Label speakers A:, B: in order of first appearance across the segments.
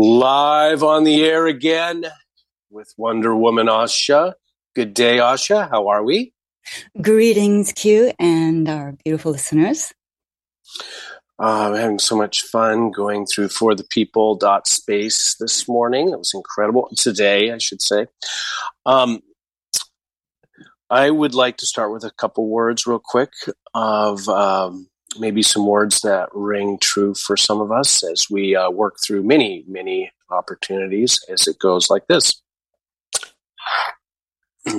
A: Live on the air again with Wonder Woman Asha. Good day, Asha. How are we?
B: Greetings, Q, and our beautiful listeners.
A: Uh, I'm having so much fun going through for the people dot space this morning. It was incredible. Today, I should say. Um, I would like to start with a couple words, real quick, of um, maybe some words that ring true for some of us as we uh, work through many, many opportunities. As it goes like this.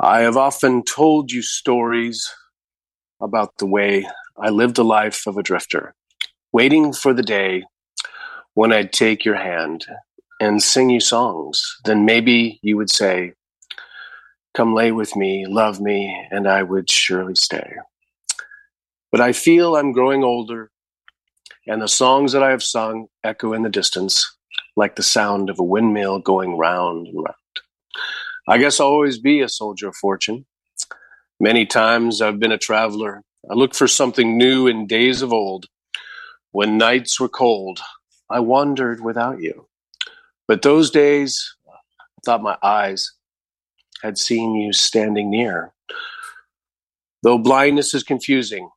A: I have often told you stories about the way I lived a life of a drifter, waiting for the day when I'd take your hand and sing you songs. Then maybe you would say, Come lay with me, love me, and I would surely stay. But I feel I'm growing older, and the songs that I have sung echo in the distance like the sound of a windmill going round and round. I guess I'll always be a soldier of fortune. Many times I've been a traveler. I looked for something new in days of old. When nights were cold, I wandered without you. But those days, I thought my eyes had seen you standing near. Though blindness is confusing,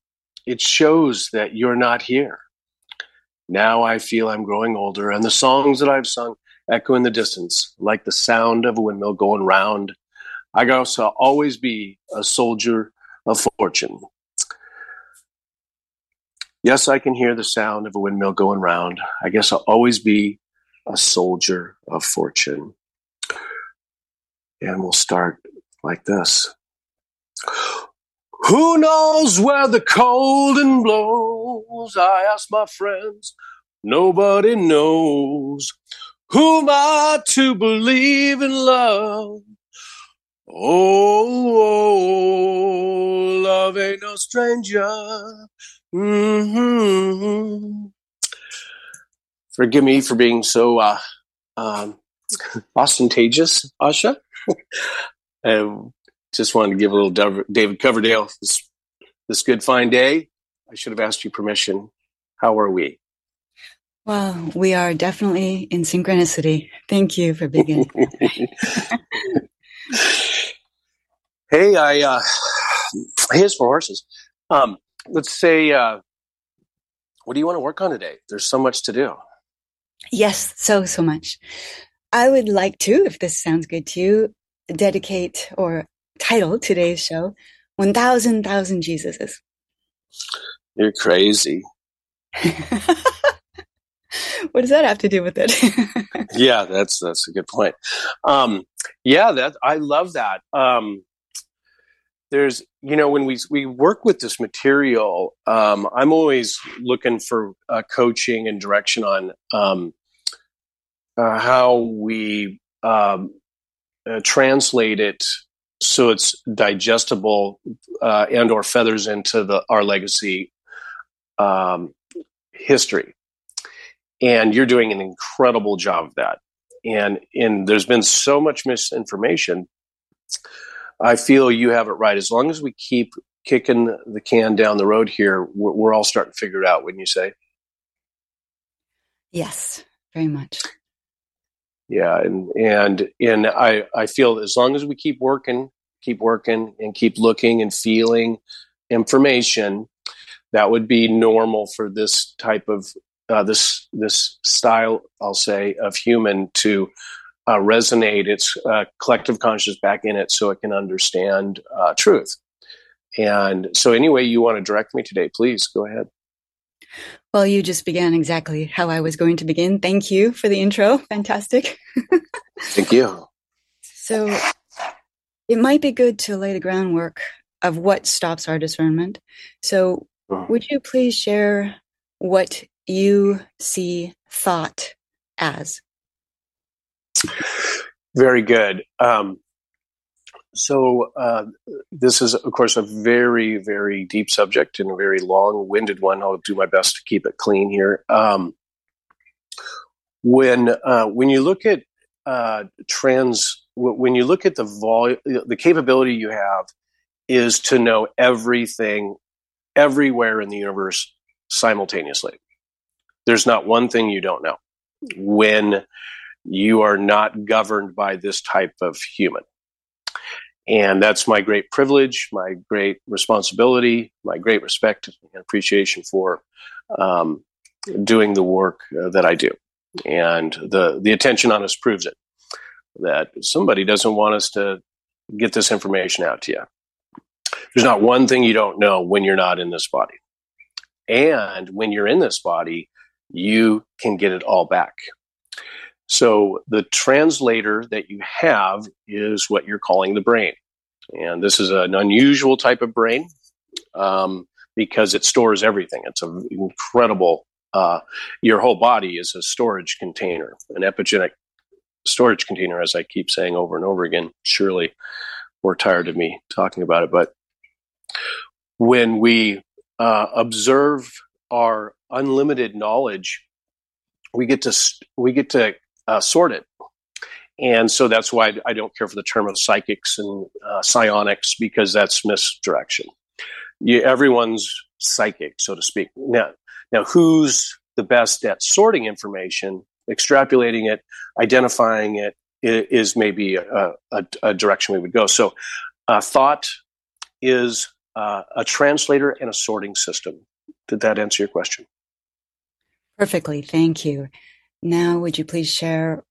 A: it shows that you're not here. Now I feel I'm growing older, and the songs that I've sung echo in the distance, like the sound of a windmill going round. I guess I'll always be a soldier of fortune. Yes, I can hear the sound of a windmill going round. I guess I'll always be a soldier of fortune. And we'll start like this. Who knows where the cold and blows? I ask my friends. Nobody knows. Who am I to believe in love? Oh, oh love ain't no stranger. Mm-hmm. Forgive me for being so uh, um, ostentatious, Asha. um, just wanted to give a little David Coverdale this, this good fine day. I should have asked you permission. How are we?
B: Well, we are definitely in synchronicity. Thank you for beginning.
A: hey, I uh, here's for horses. Um, let's say, uh, what do you want to work on today? There's so much to do.
B: Yes, so so much. I would like to, if this sounds good to you, dedicate or title today's show 1000 thousand jesuses.
A: You're crazy.
B: What does that have to do with it?
A: Yeah that's that's a good point. Um, yeah that i love that. Um, there's you know when we we work with this material um, i'm always looking for uh, coaching and direction on um, uh, how we um, uh, translate it so it's digestible uh, and or feathers into the our legacy um, history. And you're doing an incredible job of that. And in there's been so much misinformation. I feel you have it right. As long as we keep kicking the can down the road here we're, we're all starting to figure it out wouldn't you say?
B: Yes very much
A: yeah and and and i i feel as long as we keep working keep working and keep looking and feeling information that would be normal for this type of uh, this this style i'll say of human to uh, resonate its uh, collective conscious back in it so it can understand uh, truth. And so anyway you want to direct me today please go ahead
B: well, you just began exactly how I was going to begin. Thank you for the intro. Fantastic.
A: Thank you.
B: So, it might be good to lay the groundwork of what stops our discernment. So, uh-huh. would you please share what you see thought as?
A: Very good. Um, so uh, this is, of course, a very, very deep subject and a very long-winded one. I'll do my best to keep it clean here. Um, when uh, when you look at uh, trans, when you look at the volume, the capability you have is to know everything, everywhere in the universe simultaneously. There's not one thing you don't know when you are not governed by this type of human. And that's my great privilege, my great responsibility, my great respect and appreciation for um, doing the work uh, that I do. And the, the attention on us proves it that somebody doesn't want us to get this information out to you. There's not one thing you don't know when you're not in this body. And when you're in this body, you can get it all back. So the translator that you have is what you're calling the brain. And this is an unusual type of brain um, because it stores everything. It's an incredible, uh, your whole body is a storage container, an epigenetic storage container, as I keep saying over and over again. Surely we're tired of me talking about it. But when we uh, observe our unlimited knowledge, we get to we get to uh, sort it, and so that's why I don't care for the term of psychics and uh, psionics because that's misdirection. You, everyone's psychic, so to speak. Now, now, who's the best at sorting information, extrapolating it, identifying it, is maybe a, a, a direction we would go. So, uh, thought is uh, a translator and a sorting system. Did that answer your question?
B: Perfectly. Thank you. Now, would you please share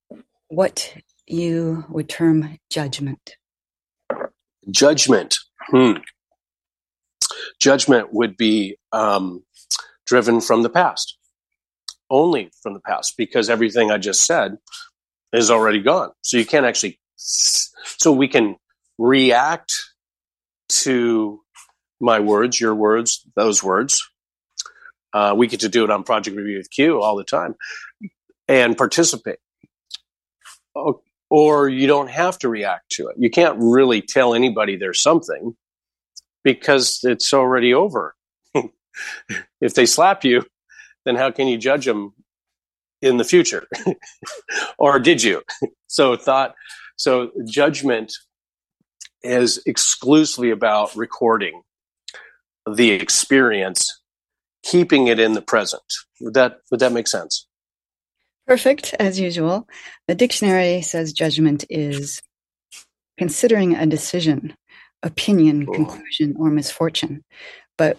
B: what you would term judgment?
A: Judgment. Hmm. Judgment would be um, driven from the past, only from the past, because everything I just said is already gone. So you can't actually. So we can react to my words, your words, those words. Uh, we get to do it on Project Review with Q all the time and participate. Or you don't have to react to it. You can't really tell anybody there's something because it's already over. if they slap you, then how can you judge them in the future? or did you? so thought, so judgment is exclusively about recording the experience, keeping it in the present. Would that would that make sense?
B: Perfect, as usual. The dictionary says judgment is considering a decision, opinion, conclusion, or misfortune. But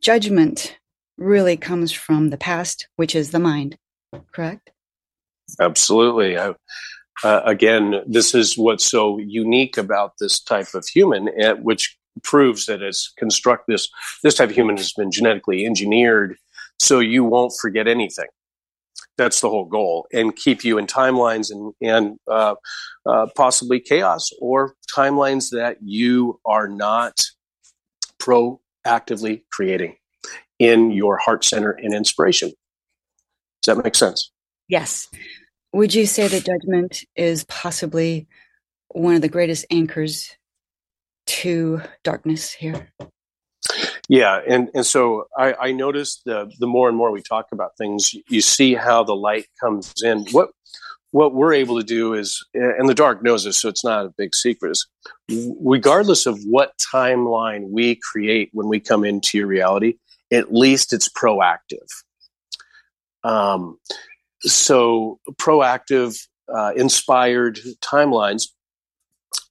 B: judgment really comes from the past, which is the mind, correct?
A: Absolutely. I, uh, again, this is what's so unique about this type of human, eh, which proves that it's construct this this type of human has been genetically engineered so you won't forget anything that's the whole goal and keep you in timelines and and uh, uh, possibly chaos or timelines that you are not proactively creating in your heart center and inspiration. Does that make sense?
B: Yes. Would you say that judgment is possibly one of the greatest anchors to darkness here.
A: Yeah, and and so I, I noticed the the more and more we talk about things, you see how the light comes in. What what we're able to do is, and the dark knows this, so it's not a big secret. Is regardless of what timeline we create when we come into your reality, at least it's proactive. Um, so proactive, uh, inspired timelines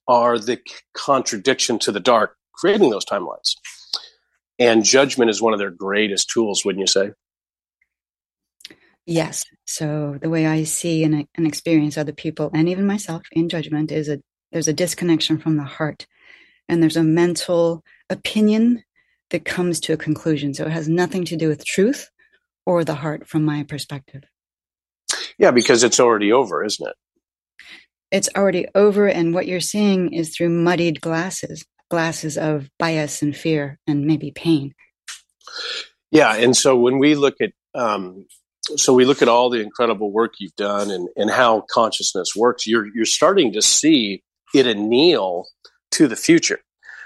A: are the contradiction to the dark, creating those timelines. And judgment is one of their greatest tools, wouldn't you say?
B: Yes. So the way I see and, and experience other people, and even myself in judgment, is a there's a disconnection from the heart, and there's a mental opinion that comes to a conclusion. So it has nothing to do with truth or the heart, from my perspective.
A: Yeah, because it's already over, isn't it?
B: it's already over and what you're seeing is through muddied glasses glasses of bias and fear and maybe pain.
A: Yeah and so when we look at um, so we look at all the incredible work you've done and, and how consciousness works you're you're starting to see it anneal to the future.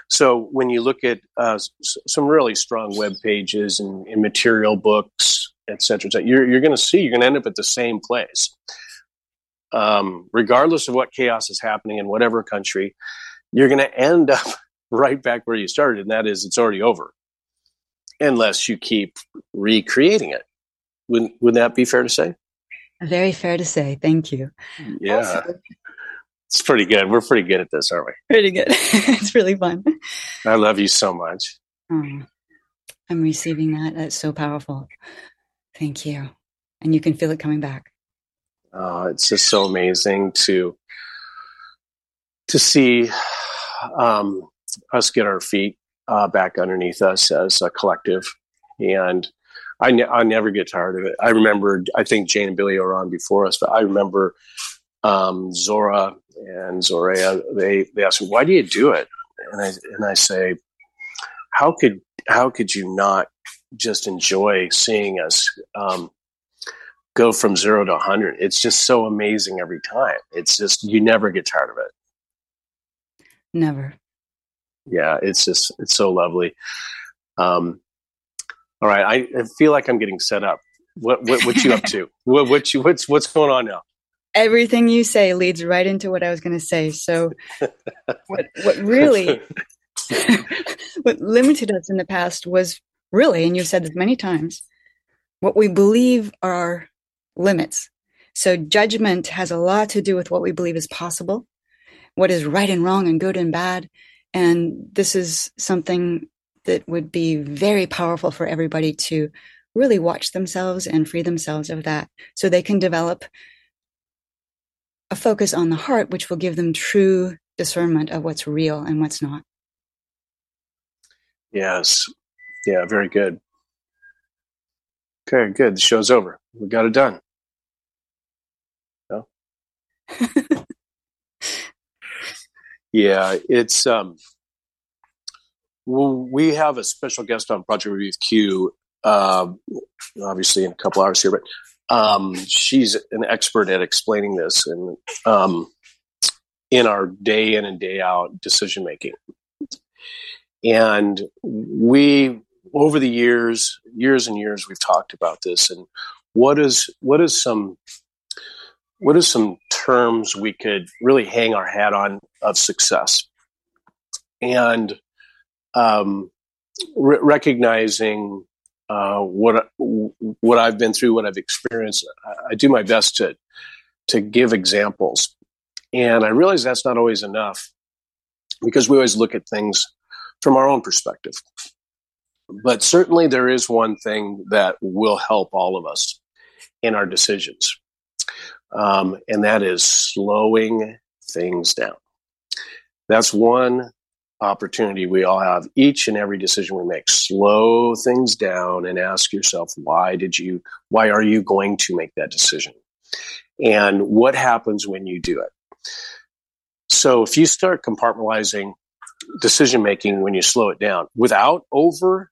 A: So when you look at uh, some really strong web pages and, and material books et cetera, et cetera you're, you're going to see you're going to end up at the same place. Um, regardless of what chaos is happening in whatever country, you're going to end up right back where you started, and that is it's already over, unless you keep recreating it. Wouldn't, would that be fair to say?
B: Very fair to say. Thank you.
A: Yeah. Also, it's pretty good. We're pretty good at this, aren't we?
B: Pretty good. it's really fun.
A: I love you so much.
B: Oh, I'm receiving that. That's so powerful. Thank you. And you can feel it coming back.
A: Uh, it's just so amazing to to see um, us get our feet uh, back underneath us as a collective, and I, ne- I never get tired of it. I remember, I think Jane and Billy are on before us, but I remember um, Zora and Zorea. They they asked me, "Why do you do it?" And I and I say, "How could how could you not just enjoy seeing us um, go from zero to 100 it's just so amazing every time it's just you never get tired of it
B: never
A: yeah it's just it's so lovely um all right i, I feel like i'm getting set up what what what you up to what what you what's what's going on now
B: everything you say leads right into what i was going to say so what what really what limited us in the past was really and you've said this many times what we believe are limits. So judgment has a lot to do with what we believe is possible, what is right and wrong and good and bad. And this is something that would be very powerful for everybody to really watch themselves and free themselves of that so they can develop a focus on the heart, which will give them true discernment of what's real and what's not.
A: Yes. Yeah, very good. Okay, good. The show's over. We got it done. yeah, it's um, we have a special guest on Project Review Q, uh, obviously in a couple hours here, but um, she's an expert at explaining this and um, in our day in and day out decision making. And we, over the years, years and years, we've talked about this and what is what is some what are some terms we could really hang our hat on of success? And um, re- recognizing uh, what what I've been through, what I've experienced, I do my best to to give examples. And I realize that's not always enough because we always look at things from our own perspective. But certainly, there is one thing that will help all of us in our decisions um, and that is slowing things down. That's one opportunity we all have. Each and every decision we make slow things down and ask yourself why did you why are you going to make that decision? And what happens when you do it? So if you start compartmentalizing decision making when you slow it down without over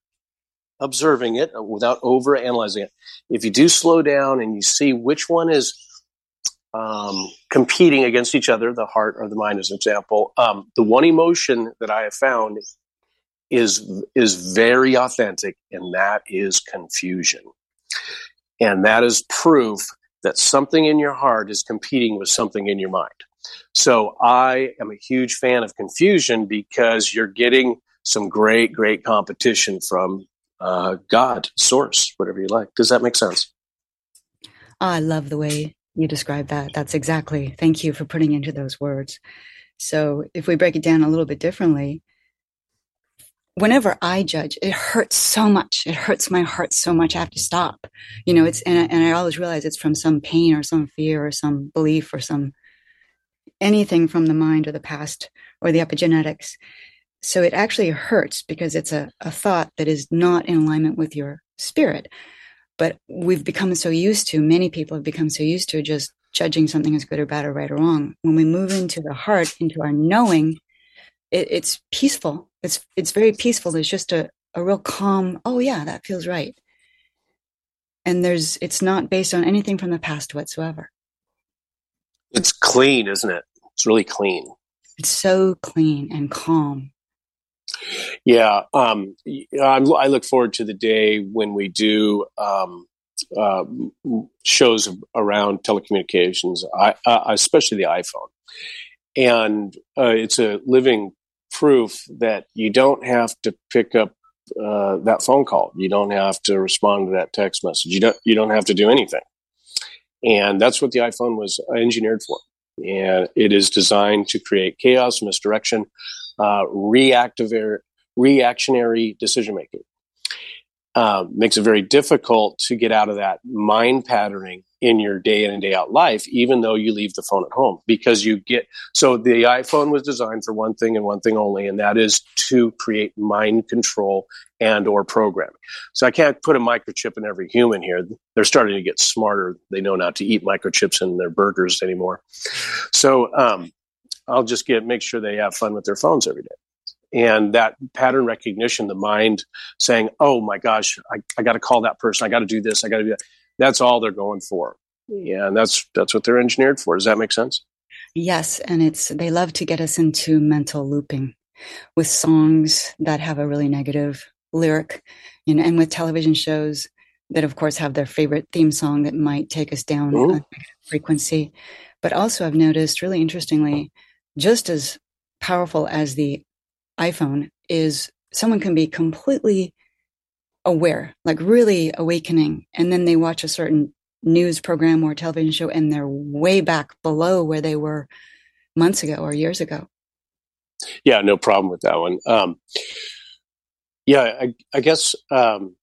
A: observing it without over analyzing it if you do slow down and you see which one is um, competing against each other, the heart or the mind, as an example. Um, the one emotion that I have found is is very authentic, and that is confusion, and that is proof that something in your heart is competing with something in your mind. So I am a huge fan of confusion because you're getting some great, great competition from uh, God, source, whatever you like. Does that make sense?
B: I love the way you described that. That's exactly. Thank you for putting into those words. So if we break it down a little bit differently, whenever I judge, it hurts so much. It hurts my heart so much. I have to stop. You know, it's and I, and I always realize it's from some pain or some fear or some belief or some anything from the mind or the past or the epigenetics. So it actually hurts because it's a, a thought that is not in alignment with your spirit. But we've become so used to, many people have become so used to just judging something as good or bad or right or wrong. When we move into the heart, into our knowing, it, it's peaceful. It's it's very peaceful. There's just a, a real calm, oh yeah, that feels right. And there's it's not based on anything from the past whatsoever.
A: It's clean, isn't it? It's really clean.
B: It's so clean and calm.
A: Yeah, um, i look forward to the day when we do um, uh, shows around telecommunications, I, uh, especially the iPhone, and uh, it's a living proof that you don't have to pick up uh, that phone call. You don't have to respond to that text message. You don't you don't have to do anything. And that's what the iPhone was engineered for. And it is designed to create chaos, misdirection, uh, reactive, reactionary decision making. Uh, makes it very difficult to get out of that mind patterning in your day in and day out life, even though you leave the phone at home, because you get so the iPhone was designed for one thing and one thing only, and that is to create mind control and or programming. So I can't put a microchip in every human here. They're starting to get smarter. They know not to eat microchips in their burgers anymore. So um, I'll just get make sure they have fun with their phones every day. And that pattern recognition, the mind saying, "Oh my gosh, I, I got to call that person. I got to do this. I got to do that." that's all they're going for. Yeah, and that's that's what they're engineered for. Does that make sense?
B: Yes, and it's they love to get us into mental looping with songs that have a really negative lyric, you know, and with television shows that of course have their favorite theme song that might take us down a frequency. But also I've noticed really interestingly, just as powerful as the iPhone is someone can be completely aware, like really awakening. And then they watch a certain news program or television show and they're way back below where they were months ago or years ago.
A: Yeah, no problem with that one. Um, yeah, I, I guess um,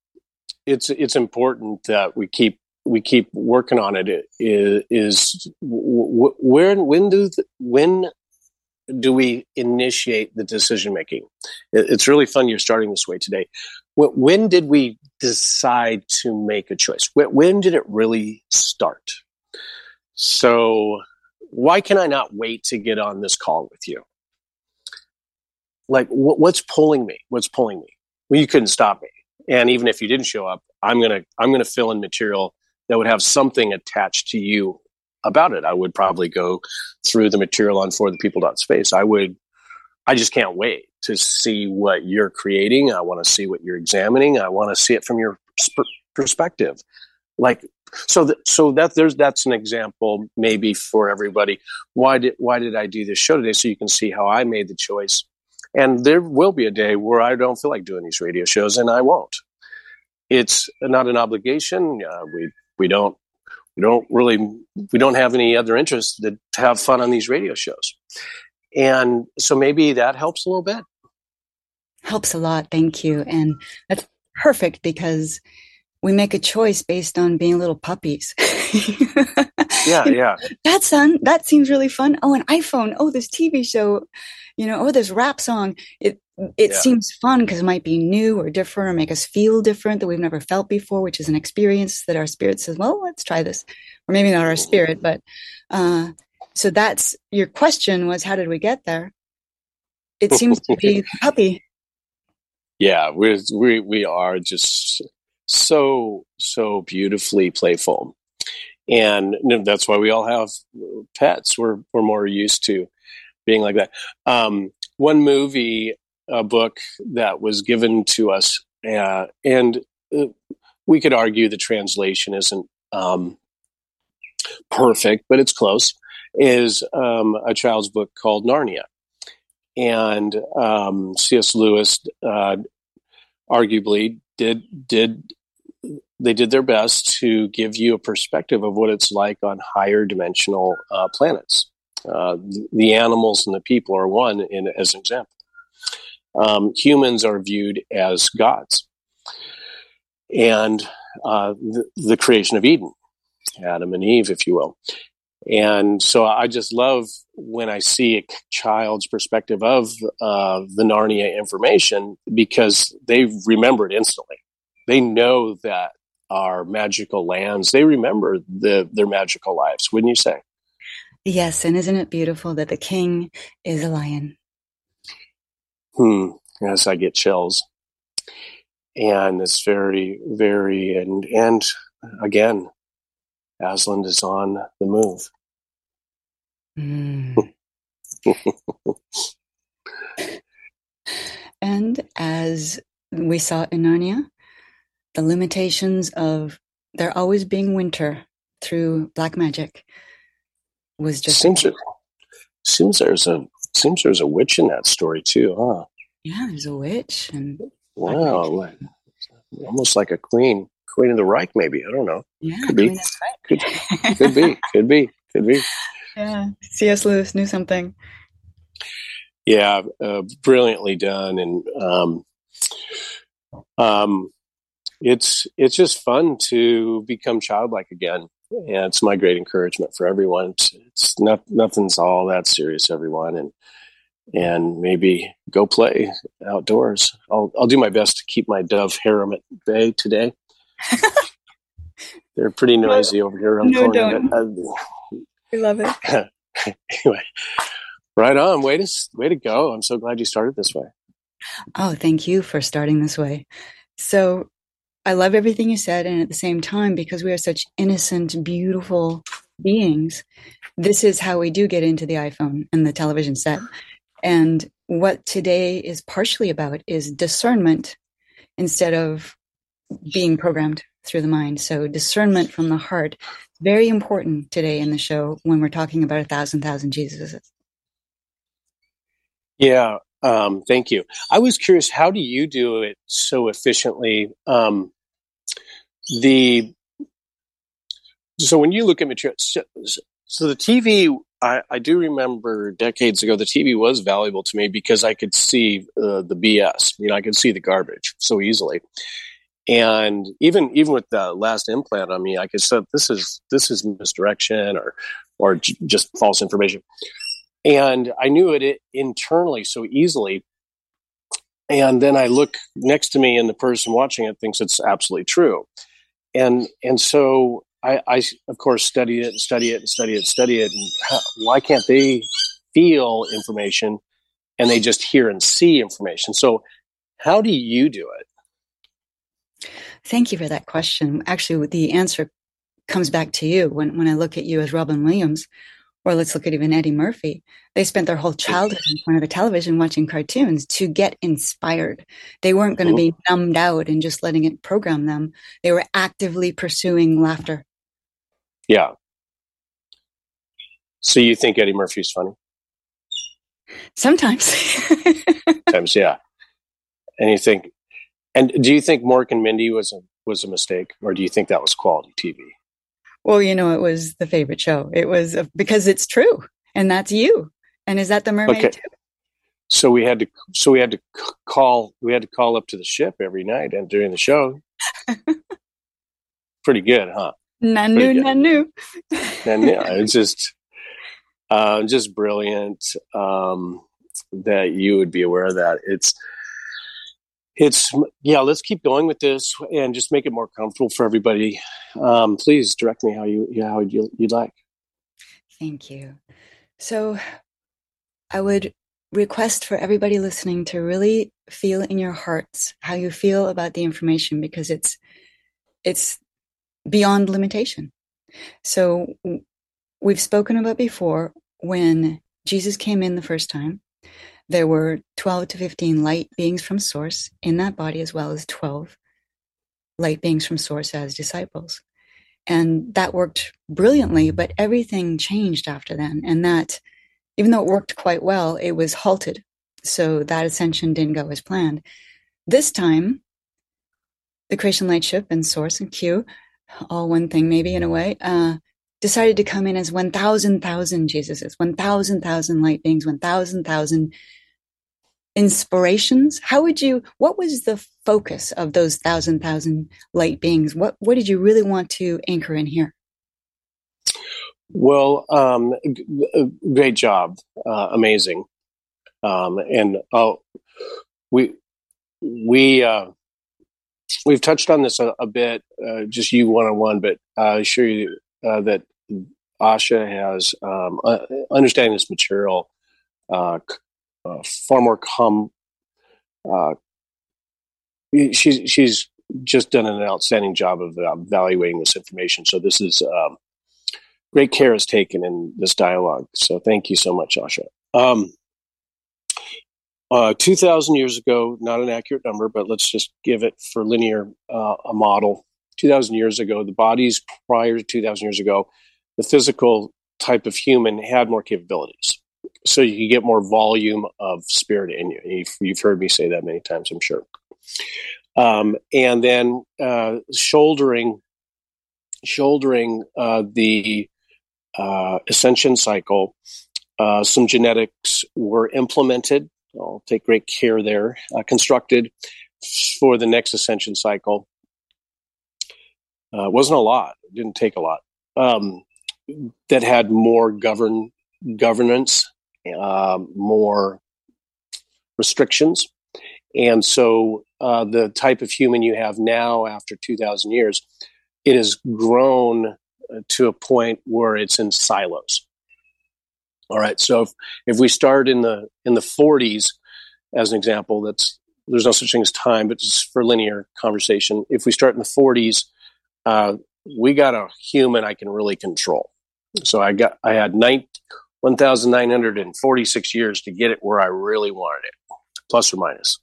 A: it's it's important that we keep we keep working on it. Is, is where when do the, when do we initiate the decision making? It's really fun you're starting this way today. When did we decide to make a choice? When did it really start? So, why can I not wait to get on this call with you? Like, what's pulling me? What's pulling me? Well, you couldn't stop me. And even if you didn't show up, I'm gonna I'm gonna fill in material that would have something attached to you about it. I would probably go through the material on for the people.space. I would, I just can't wait to see what you're creating. I want to see what you're examining. I want to see it from your sp- perspective. Like, so that, so that there's, that's an example maybe for everybody. Why did, why did I do this show today? So you can see how I made the choice. And there will be a day where I don't feel like doing these radio shows and I won't. It's not an obligation. Uh, we, we don't we don't really we don't have any other interest to have fun on these radio shows. And so maybe that helps a little bit.
B: Helps a lot thank you. And that's perfect because we make a choice based on being little puppies.
A: Yeah yeah.
B: That's fun that seems really fun. Oh an iphone. Oh this tv show you know oh this rap song. It it yeah. seems fun because it might be new or different or make us feel different that we've never felt before, which is an experience that our spirit says, well, let's try this. Or maybe not our spirit, but uh, so that's your question was, how did we get there? It seems to be puppy.
A: Yeah, we we we are just so so beautifully playful, and you know, that's why we all have pets. We're we're more used to being like that. Um, one movie a book that was given to us, uh, and uh, we could argue the translation isn't um, perfect, but it's close. Is um, a child's book called Narnia, and um, C.S. Lewis uh, arguably did did they did their best to give you a perspective of what it's like on higher dimensional uh, planets. Uh, the animals and the people are one in, as an example um, humans are viewed as gods. And uh, the, the, creation of Eden, Adam and Eve, if you will. And so I just love when I see a child's perspective of uh, the Narnia information because they remember it instantly. They know that our magical lands, they remember the, their magical lives, wouldn't you say?
B: Yes, and isn't it beautiful that the king is a lion?
A: Hmm. as I get chills. And it's very, very, and, and again, Aslan is on the move. Mm.
B: and as we saw in Narnia, the limitations of there always being winter through black magic was just
A: seems, seems there's a seems there's a witch in that story too, huh?
B: Yeah, there's a witch, and
A: Wow, almost like a queen, queen of the Reich, maybe. I don't know.
B: Yeah,
A: could be. Could, could be. Could be. Could be.
B: Yeah, C.S. Lewis knew something.
A: Yeah, uh, brilliantly done, and um, um, it's it's just fun to become childlike again. And it's my great encouragement for everyone. It's, it's not nothing's all that serious, everyone, and and maybe go play outdoors. I'll I'll do my best to keep my dove harem at bay today. They're pretty noisy no, over here.
B: I'm no, don't. we love it.
A: anyway, right on. Way to way to go. I'm so glad you started this way.
B: Oh, thank you for starting this way. So I love everything you said. And at the same time, because we are such innocent, beautiful beings, this is how we do get into the iPhone and the television set. And what today is partially about is discernment instead of being programmed through the mind. So discernment from the heart, very important today in the show when we're talking about a thousand thousand Jesuses.
A: Yeah, um, thank you. I was curious, how do you do it so efficiently? Um, the so when you look at material, so, so the TV, I, I, do remember decades ago, the TV was valuable to me because I could see uh, the BS. You know, I could see the garbage so easily. And even even with the last implant on me, I could say this is this is misdirection or or j- just false information. And I knew it internally so easily. And then I look next to me, and the person watching it thinks it's absolutely true and and so I, I of course study it and study it and study it and study it. And how, why can't they feel information and they just hear and see information? So how do you do it?
B: Thank you for that question. Actually, the answer comes back to you when, when I look at you as Robin Williams, or let's look at even Eddie Murphy. They spent their whole childhood in front of a television watching cartoons to get inspired. They weren't going to be numbed out and just letting it program them. They were actively pursuing laughter.
A: Yeah. So you think Eddie Murphy's funny?
B: Sometimes.
A: Sometimes, yeah. And you think, and do you think Mork and Mindy was a was a mistake, or do you think that was quality TV?
B: Well, you know, it was the favorite show. It was uh, because it's true, and that's you. And is that the mermaid okay. too?
A: So we had to, so we had to call, we had to call up to the ship every night and during the show. Pretty good, huh?
B: Nanu, nanu.
A: yeah, it's just, uh, just brilliant um, that you would be aware of that. It's, it's yeah let's keep going with this and just make it more comfortable for everybody. Um, please direct me how you how you, you'd like.
B: Thank you. So i would request for everybody listening to really feel in your hearts how you feel about the information because it's it's beyond limitation. So we've spoken about before when jesus came in the first time there were 12 to 15 light beings from source in that body, as well as 12 light beings from source as disciples. And that worked brilliantly, but everything changed after then. And that, even though it worked quite well, it was halted. So that ascension didn't go as planned. This time, the Creation Lightship and Source and Q, all one thing maybe in a way, uh, decided to come in as 1,000,000 Jesuses, 1,000,000 light beings, 1,000,000 inspirations. How would you, what was the focus of those thousand, thousand light beings? What, what did you really want to anchor in here?
A: Well, um, g- great job. Uh, amazing. Um, and oh, we, we, uh, we've touched on this a, a bit, uh, just you one on one, but I assure you uh, that Asha has um, uh, understanding this material uh, uh, far more com. Uh, she's she's just done an outstanding job of evaluating this information. So this is um, great care is taken in this dialogue. So thank you so much, Asha. Um, uh, 2,000 years ago, not an accurate number, but let's just give it for linear uh, a model. 2,000 years ago, the bodies prior to 2,000 years ago the physical type of human had more capabilities. So you could get more volume of spirit in you. You've, heard me say that many times, I'm sure. Um, and then uh, shouldering shouldering uh, the uh, ascension cycle, uh, some genetics were implemented. I'll take great care there. Uh, constructed for the next ascension cycle. Uh, wasn't a lot. It didn't take a lot. Um, that had more govern governance, um, more restrictions, and so uh, the type of human you have now, after two thousand years, it has grown uh, to a point where it's in silos. All right, so if, if we start in the in the 40s, as an example, that's there's no such thing as time, but just for linear conversation. If we start in the 40s, uh, we got a human I can really control. So I got I had nine, 1,946 years to get it where I really wanted it, plus or minus.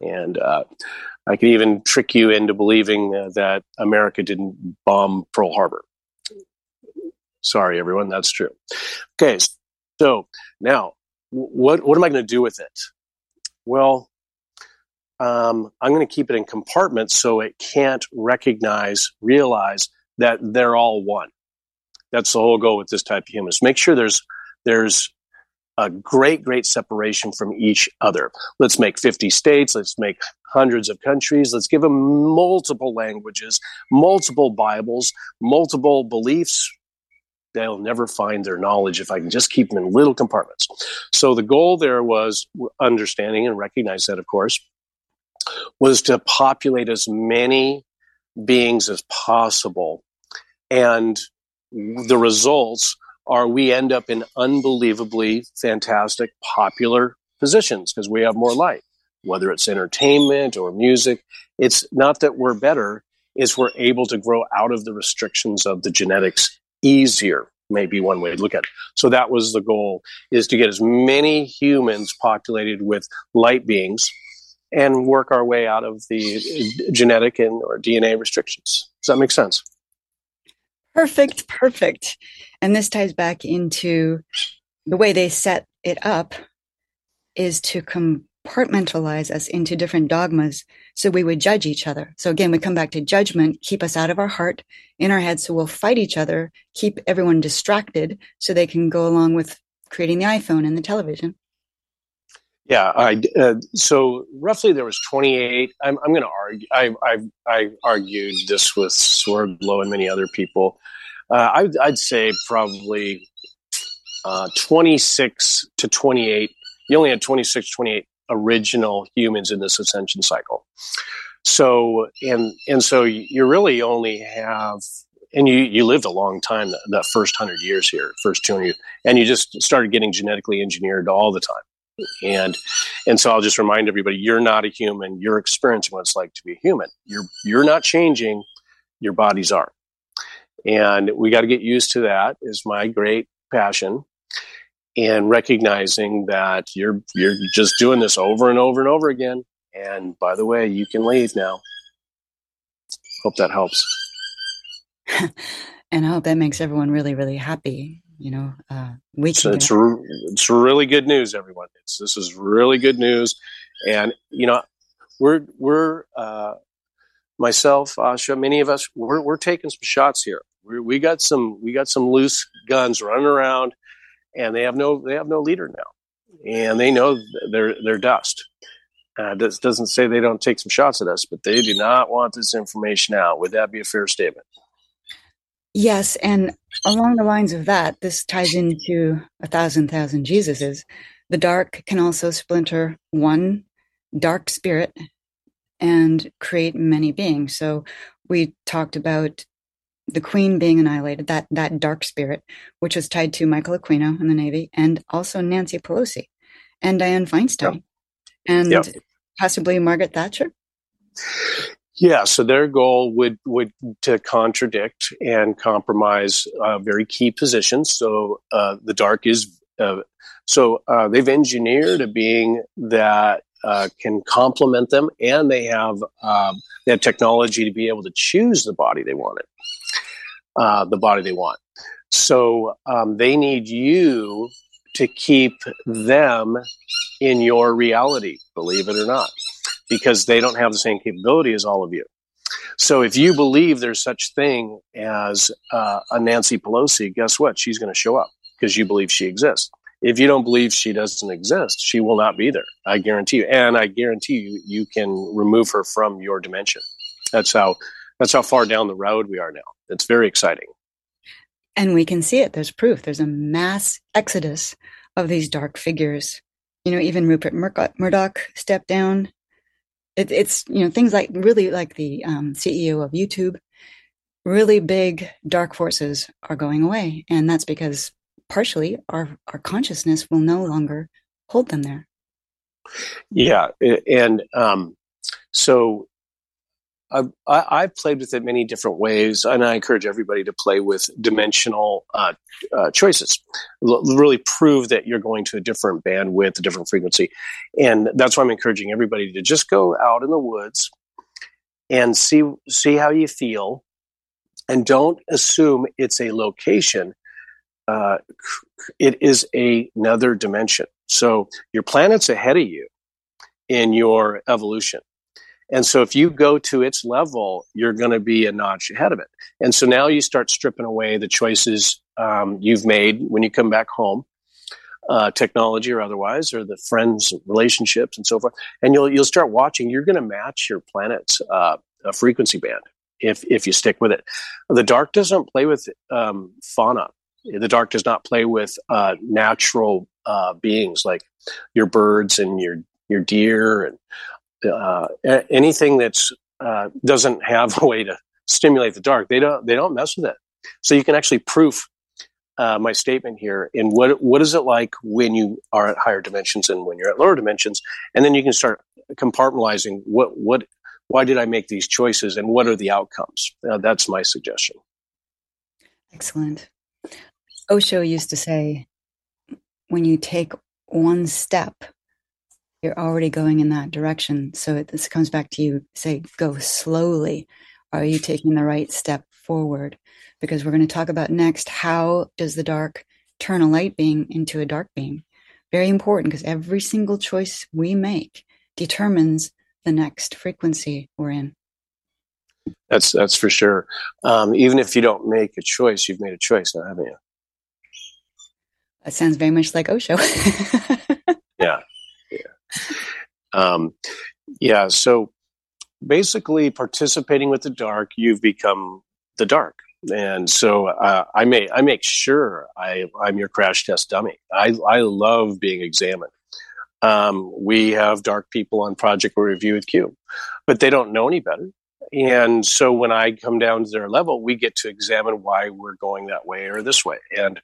A: And uh, I could even trick you into believing uh, that America didn't bomb Pearl Harbor. Sorry, everyone, that's true. Okay, so now what what am I going to do with it? Well, um, I'm going to keep it in compartments so it can't recognize, realize that they're all one. That's the whole goal with this type of humans. Make sure there's there's a great, great separation from each other. Let's make 50 states. Let's make hundreds of countries. Let's give them multiple languages, multiple Bibles, multiple beliefs. They'll never find their knowledge if I can just keep them in little compartments. So the goal there was understanding and recognize that, of course, was to populate as many beings as possible. And the results are we end up in unbelievably fantastic, popular positions because we have more light, whether it's entertainment or music. It's not that we're better, is we're able to grow out of the restrictions of the genetics easier maybe one way to look at it. So that was the goal is to get as many humans populated with light beings and work our way out of the genetic and or DNA restrictions. Does that make sense?
B: Perfect, perfect. And this ties back into the way they set it up is to compartmentalize us into different dogmas so we would judge each other. So again, we come back to judgment, keep us out of our heart, in our head. So we'll fight each other, keep everyone distracted so they can go along with creating the iPhone and the television.
A: Yeah, I uh, so roughly there was 28. I'm, I'm going to argue. I, I I argued this with Swerdlow and many other people. Uh, I'd, I'd say probably uh, 26 to 28. You only had 26, 28 original humans in this ascension cycle. So and and so you really only have and you you lived a long time that first hundred years here, first two hundred, and you just started getting genetically engineered all the time and and so I'll just remind everybody you're not a human. You're experiencing what it's like to be a human. You're you're not changing. Your bodies are. And we got to get used to that is my great passion and recognizing that you're you're just doing this over and over and over again. And by the way you can leave now. Hope that helps.
B: And I hope that makes everyone really really happy you know, uh, we
A: so it's re- it's really good news, everyone. It's, this is really good news, and you know, we're we're uh, myself, Asha, many of us, we're we're taking some shots here. we we got some we got some loose guns running around, and they have no they have no leader now, and they know they're they're dust. Uh, this doesn't say they don't take some shots at us, but they do not want this information out. Would that be a fair statement?
B: Yes, and along the lines of that, this ties into a thousand thousand Jesuses. The dark can also splinter one dark spirit and create many beings. So we talked about the queen being annihilated, that that dark spirit, which was tied to Michael Aquino in the Navy, and also Nancy Pelosi and Dianne Feinstein, yep. and yep. possibly Margaret Thatcher.
A: Yeah, so their goal would would to contradict and compromise uh, very key positions. So uh, the dark is uh, so uh, they've engineered a being that uh, can complement them, and they have um, they have technology to be able to choose the body they wanted, uh, the body they want. So um, they need you to keep them in your reality, believe it or not. Because they don't have the same capability as all of you. So if you believe there's such thing as uh, a Nancy Pelosi, guess what? She's going to show up because you believe she exists. If you don't believe she doesn't exist, she will not be there. I guarantee you, and I guarantee you, you can remove her from your dimension. That's how that's how far down the road we are now. It's very exciting.
B: And we can see it. There's proof. There's a mass exodus of these dark figures. You know, even Rupert Murdoch stepped down. It, it's you know things like really like the um, CEO of YouTube. Really big dark forces are going away, and that's because partially our our consciousness will no longer hold them there.
A: Yeah, and um, so I've, I've, played with it many different ways, and I encourage everybody to play with dimensional uh, uh, choices. L- really prove that you're going to a different bandwidth, a different frequency, and that's why I'm encouraging everybody to just go out in the woods and see see how you feel, and don't assume it's a location. Uh, it is a, another dimension. So your planet's ahead of you in your evolution and so if you go to its level, you're going to be a notch ahead of it. And so now you start stripping away the choices um, you've made when you come back home, uh, technology or otherwise, or the friends, relationships, and so forth. And you'll you'll start watching. You're going to match your planet's uh, frequency band if if you stick with it. The dark doesn't play with um, fauna. The dark does not play with uh, natural uh, beings like your birds and your your deer and uh, anything that's uh, doesn't have a way to stimulate the dark, they don't they don't mess with it. So you can actually proof uh, my statement here in what what is it like when you are at higher dimensions and when you're at lower dimensions, and then you can start compartmentalizing what what why did I make these choices and what are the outcomes. Uh, that's my suggestion.
B: Excellent. Osho used to say, when you take one step you're already going in that direction. So it, this comes back to you say, go slowly. Are you taking the right step forward? Because we're going to talk about next how does the dark turn a light being into a dark being? Very important because every single choice we make determines the next frequency we're in.
A: That's that's for sure. Um, even if you don't make a choice, you've made a choice, now haven't you?
B: That sounds very much like Osho.
A: um, yeah, so basically, participating with the dark, you've become the dark, and so uh, I may I make sure I I'm your crash test dummy. I I love being examined. Um, we have dark people on Project Review with Q, but they don't know any better. And so when I come down to their level, we get to examine why we're going that way or this way, and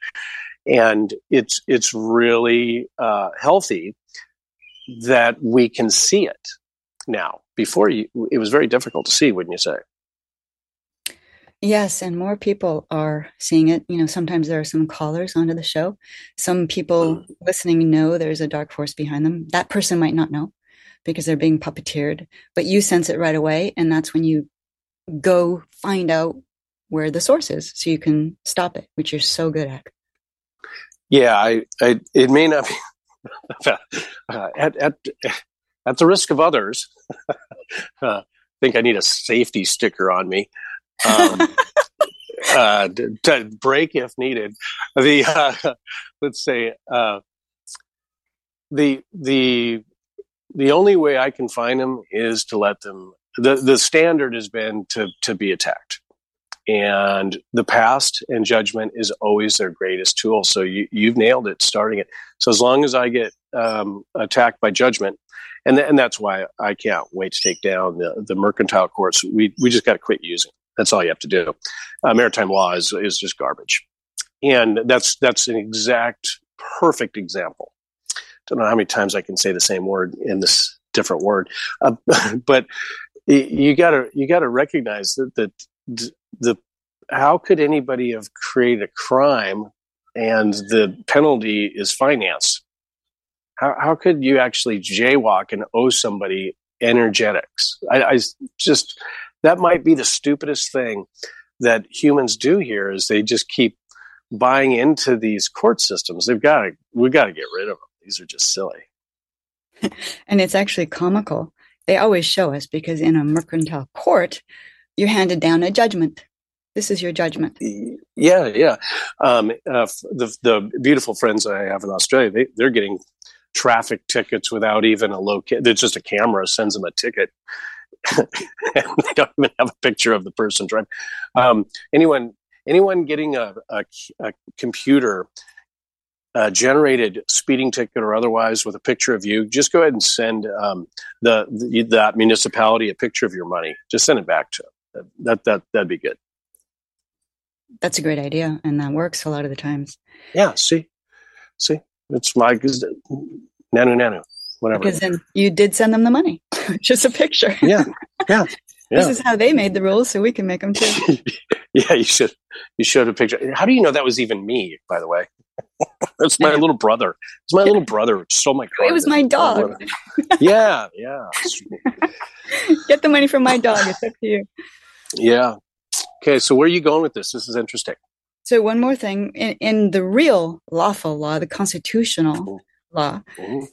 A: and it's it's really uh, healthy that we can see it now. Before you, it was very difficult to see, wouldn't you say?
B: Yes, and more people are seeing it. You know, sometimes there are some callers onto the show. Some people mm. listening know there's a dark force behind them. That person might not know because they're being puppeteered, but you sense it right away. And that's when you go find out where the source is so you can stop it, which you're so good at.
A: Yeah, I, I it may not be at, at, at the risk of others, uh, think I need a safety sticker on me. Um, uh, to, to, break if needed. The uh, let's say uh, the the the only way I can find them is to let them. the The standard has been to to be attacked and the past and judgment is always their greatest tool. So you, you've nailed it starting it. So as long as I get um, attacked by judgment, and, th- and that's why I can't wait to take down the, the mercantile courts. We, we just got to quit using. That's all you have to do. Uh, maritime law is, is just garbage. And that's, that's an exact perfect example. Don't know how many times I can say the same word in this different word, uh, but you gotta, you gotta recognize that, that the how could anybody have created a crime and the penalty is finance? How, how could you actually jaywalk and owe somebody energetics? I, I just, that might be the stupidest thing that humans do here is they just keep buying into these court systems. They've got to, we've got to get rid of them. These are just silly.
B: and it's actually comical they always show us because in a mercantile court, you're handed down a judgment. This is your judgment.
A: Yeah, yeah. Um, uh, the the beautiful friends I have in Australia, they, they're getting traffic tickets without even a location. It's just a camera sends them a ticket. and they don't even have a picture of the person driving. Um, anyone anyone getting a, a, a computer uh, generated speeding ticket or otherwise with a picture of you, just go ahead and send um, the, the, that municipality a picture of your money. Just send it back to them. That that that'd be good.
B: That's a great idea, and that works a lot of the times.
A: Yeah. See, see, it's my nanu nanu, whatever.
B: Because then you did send them the money, just a picture.
A: Yeah. Yeah.
B: Yeah. This is how they made the rules, so we can make them too.
A: yeah, you should. You showed a picture. How do you know that was even me? By the way, that's my little brother. It's my little brother stole my car.
B: It was my dog.
A: yeah, yeah.
B: Get the money from my dog. It's up to you.
A: Yeah. Okay, so where are you going with this? This is interesting.
B: So one more thing, in, in the real lawful law, the constitutional mm-hmm. law, mm-hmm.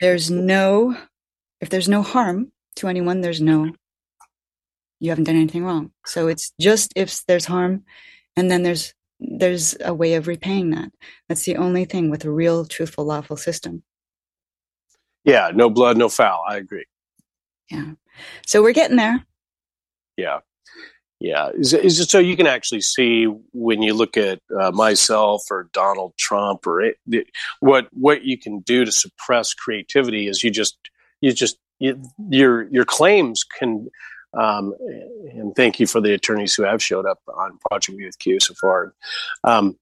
B: there's no, if there's no harm to anyone, there's no you haven't done anything wrong. So it's just if there's harm, and then there's there's a way of repaying that. That's the only thing with a real, truthful, lawful system.
A: Yeah, no blood, no foul. I agree.
B: Yeah. So we're getting there.
A: Yeah. Yeah. Is, is it so you can actually see when you look at uh, myself or Donald Trump or it, what what you can do to suppress creativity is you just you just you, your your claims can um, and thank you for the attorneys who have showed up on Project with Q so far. Um,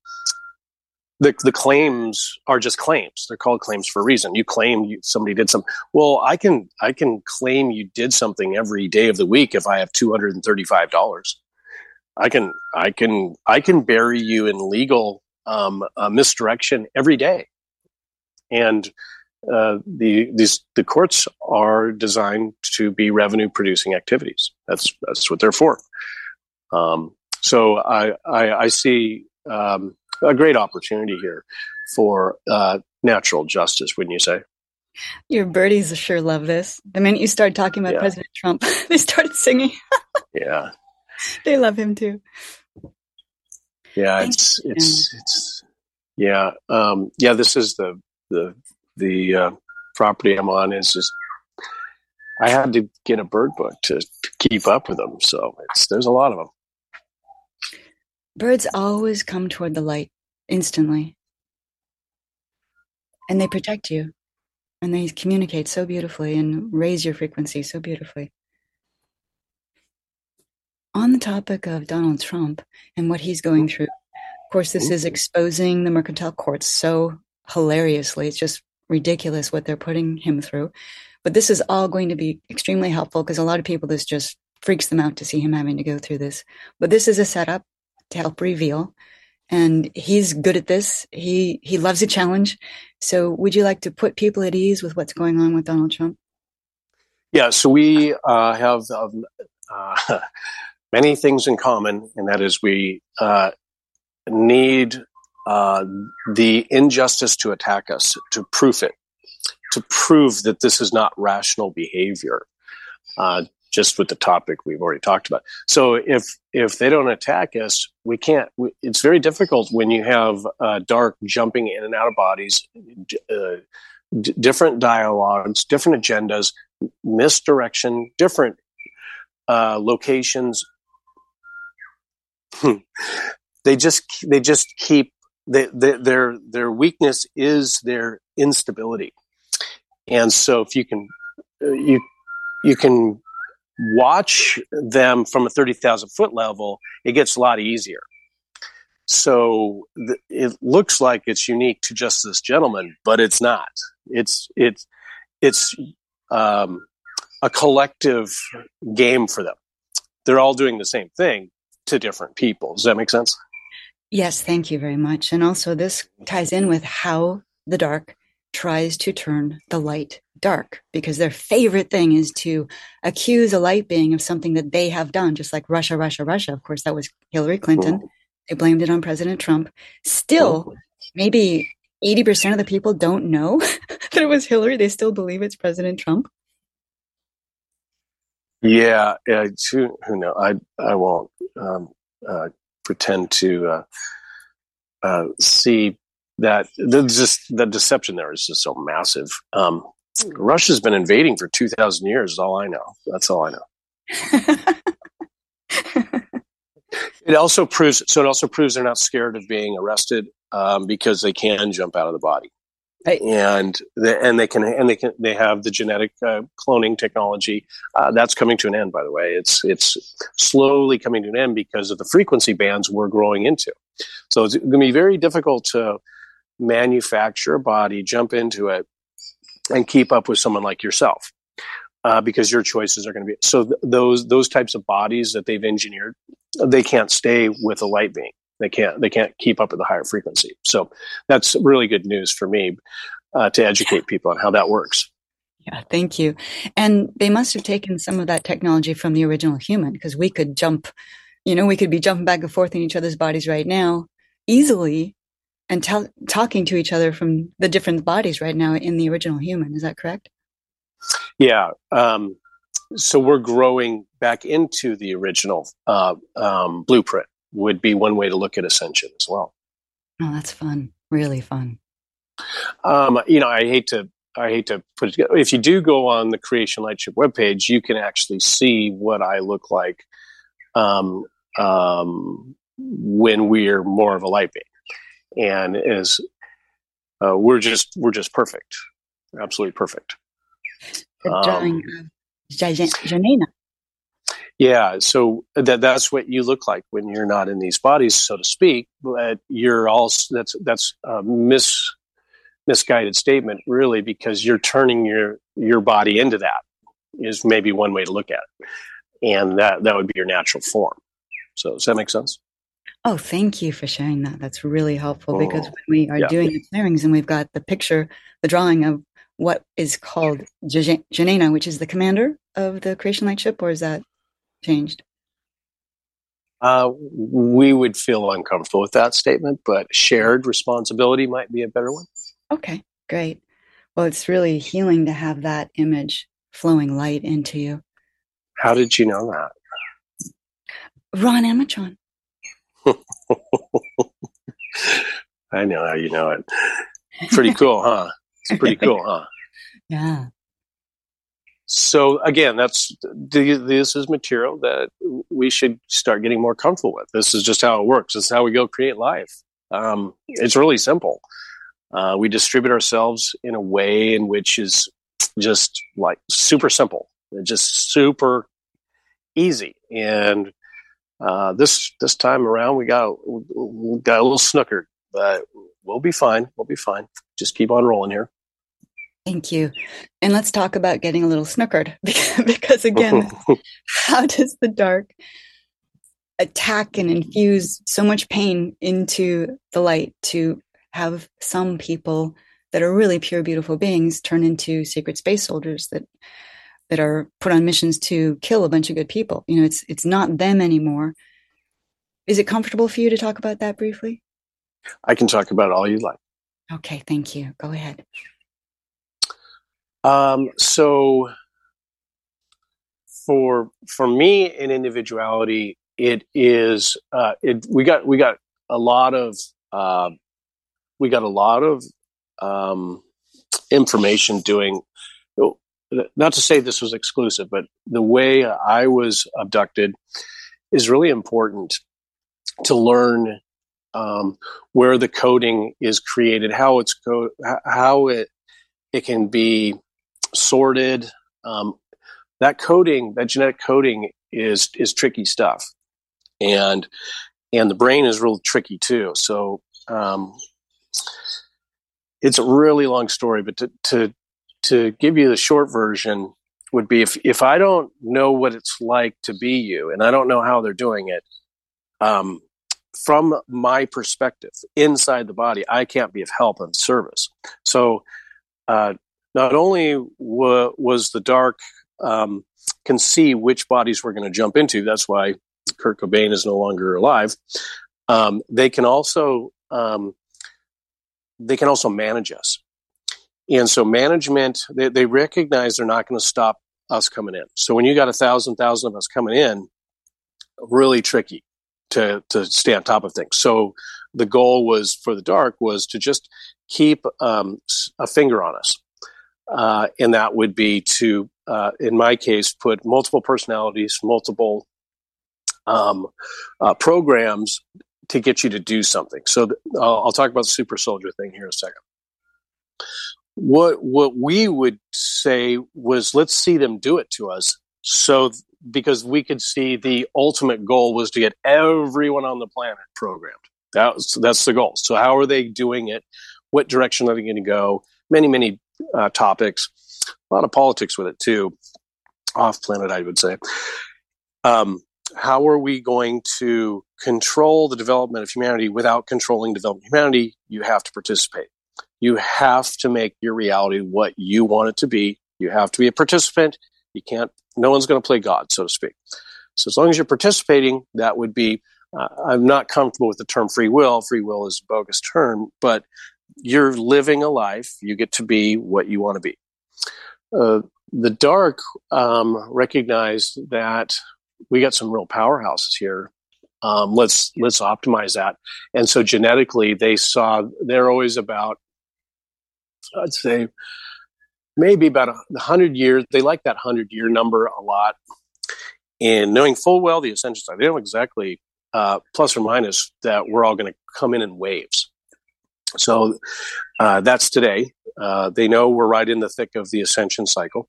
A: the, the claims are just claims. They're called claims for a reason. You claim you, somebody did something. Well, I can I can claim you did something every day of the week if I have two hundred and thirty five dollars. I can I can I can bury you in legal um, uh, misdirection every day, and uh, the these the courts are designed to be revenue producing activities. That's that's what they're for. Um, so I I, I see um, a great opportunity here for uh, natural justice. Wouldn't you say?
B: Your birdies sure love this. The minute you start talking about yeah. President Trump, they started singing.
A: yeah,
B: they love him too.
A: Yeah, it's it's it's yeah um, yeah. This is the the the uh, property I'm on is just I had to get a bird book to, to keep up with them. So it's there's a lot of them.
B: Birds always come toward the light instantly, and they protect you, and they communicate so beautifully and raise your frequency so beautifully. On the topic of Donald Trump and what he's going through, of course, this is exposing the mercantile courts so hilariously. It's just ridiculous what they're putting him through. But this is all going to be extremely helpful because a lot of people, this just freaks them out to see him having to go through this. But this is a setup to help reveal. And he's good at this. He he loves a challenge. So would you like to put people at ease with what's going on with Donald Trump?
A: Yeah, so we uh, have um, uh, many things in common, and that is we uh, need uh, the injustice to attack us, to prove it, to prove that this is not rational behavior. Just with the topic we've already talked about. So if if they don't attack us, we can't. We, it's very difficult when you have uh, dark jumping in and out of bodies, uh, d- different dialogues, different agendas, misdirection, different uh, locations. they just they just keep they, they, their their weakness is their instability, and so if you can uh, you you can watch them from a thirty thousand foot level, it gets a lot easier. So th- it looks like it's unique to just this gentleman, but it's not. It's it's it's um, a collective game for them. They're all doing the same thing to different people. Does that make sense?
B: Yes, thank you very much. And also, this ties in with how the dark tries to turn the light dark because their favorite thing is to accuse a light being of something that they have done, just like Russia, Russia, Russia. Of course, that was Hillary Clinton. They blamed it on President Trump. Still, maybe 80% of the people don't know that it was Hillary. They still believe it's President Trump.
A: Yeah, yeah who, who know? I I won't um, uh, pretend to uh, uh, see that. The just the deception there is just so massive. Um, Russia's been invading for two thousand years. Is all I know. That's all I know. it also proves. So it also proves they're not scared of being arrested um, because they can jump out of the body. Right. And the, and they can and they can they have the genetic uh, cloning technology uh, that's coming to an end. By the way, it's it's slowly coming to an end because of the frequency bands we're growing into. So it's going to be very difficult to manufacture a body, jump into it, and keep up with someone like yourself. Uh, because your choices are going to be so th- those those types of bodies that they've engineered they can't stay with a light being they can't they can't keep up with the higher frequency. So that's really good news for me uh, to educate people on how that works.
B: Yeah, thank you. And they must have taken some of that technology from the original human because we could jump, you know, we could be jumping back and forth in each other's bodies right now easily and t- talking to each other from the different bodies right now in the original human. Is that correct?
A: Yeah. Um, so we're growing back into the original uh, um, blueprint would be one way to look at ascension as well.
B: Oh, that's fun. Really fun.
A: Um, you know, I hate to I hate to put it together. If you do go on the Creation Lightship webpage, you can actually see what I look like um, um, when we're more of a light being, and is uh, we're just we're just perfect, absolutely perfect.
B: The drawing um, Janina.
A: Yeah, so that that's what you look like when you're not in these bodies, so to speak. But you're also that's that's a mis misguided statement, really, because you're turning your your body into that. Is maybe one way to look at it, and that that would be your natural form. So does that make sense?
B: Oh, thank you for sharing that. That's really helpful oh, because when we are yeah. doing the clearings and we've got the picture, the drawing of what is called Janina, which is the commander of the Creation Light ship, or is that changed?
A: Uh, we would feel uncomfortable with that statement, but shared responsibility might be a better one.
B: Okay, great. Well, it's really healing to have that image flowing light into you.
A: How did you know that?
B: Ron Amatron.
A: I know how you know it. Pretty cool, huh? It's pretty cool, huh?
B: Yeah.
A: So again that's this is material that we should start getting more comfortable with. This is just how it works. This is how we go create life. Um, it's really simple. Uh, we distribute ourselves in a way in which is just like super simple. It's just super easy. And uh, this this time around we got we got a little snookered but we'll be fine. We'll be fine. Just keep on rolling here.
B: Thank you. And let's talk about getting a little snookered because, again, how does the dark attack and infuse so much pain into the light to have some people that are really pure, beautiful beings turn into secret space soldiers that that are put on missions to kill a bunch of good people? You know, it's it's not them anymore. Is it comfortable for you to talk about that briefly?
A: I can talk about all you like.
B: Okay, thank you. Go ahead.
A: Um, so for for me in individuality, it is uh, it we got we got a lot of uh, we got a lot of um, information doing. Not to say this was exclusive, but the way I was abducted is really important to learn um, where the coding is created, how it's co- how it it can be sorted. Um, that coding, that genetic coding, is is tricky stuff, and and the brain is real tricky too. So um, it's a really long story, but to to to give you the short version would be if if I don't know what it's like to be you, and I don't know how they're doing it. Um, from my perspective, inside the body, I can't be of help and service. So, uh, not only w- was the dark um, can see which bodies we're going to jump into. That's why Kurt Cobain is no longer alive. Um, they can also um, they can also manage us, and so management they, they recognize they're not going to stop us coming in. So when you got a thousand, thousand of us coming in, really tricky to to stay on top of things. So the goal was for the dark was to just keep um, a finger on us, uh, and that would be to, uh, in my case, put multiple personalities, multiple um, uh, programs to get you to do something. So th- I'll, I'll talk about the super soldier thing here in a second. What what we would say was let's see them do it to us. So because we could see the ultimate goal was to get everyone on the planet programmed. That's that's the goal. So how are they doing it? What direction are they going to go? Many many uh, topics, a lot of politics with it too. Off planet, I would say. Um, how are we going to control the development of humanity without controlling development humanity? You have to participate. You have to make your reality what you want it to be. You have to be a participant. You can't, no one's going to play God, so to speak. So as long as you're participating, that would be, uh, I'm not comfortable with the term free will. Free will is a bogus term, but you're living a life. You get to be what you want to be. Uh, the dark um, recognized that we got some real powerhouses here. Um, let's let's optimize that. And so genetically, they saw they're always about, I'd say, maybe about a hundred years. They like that hundred year number a lot. And knowing full well the ascension side, they know exactly uh, plus or minus that we're all going to come in in waves. So uh, that's today. Uh, they know we're right in the thick of the ascension cycle.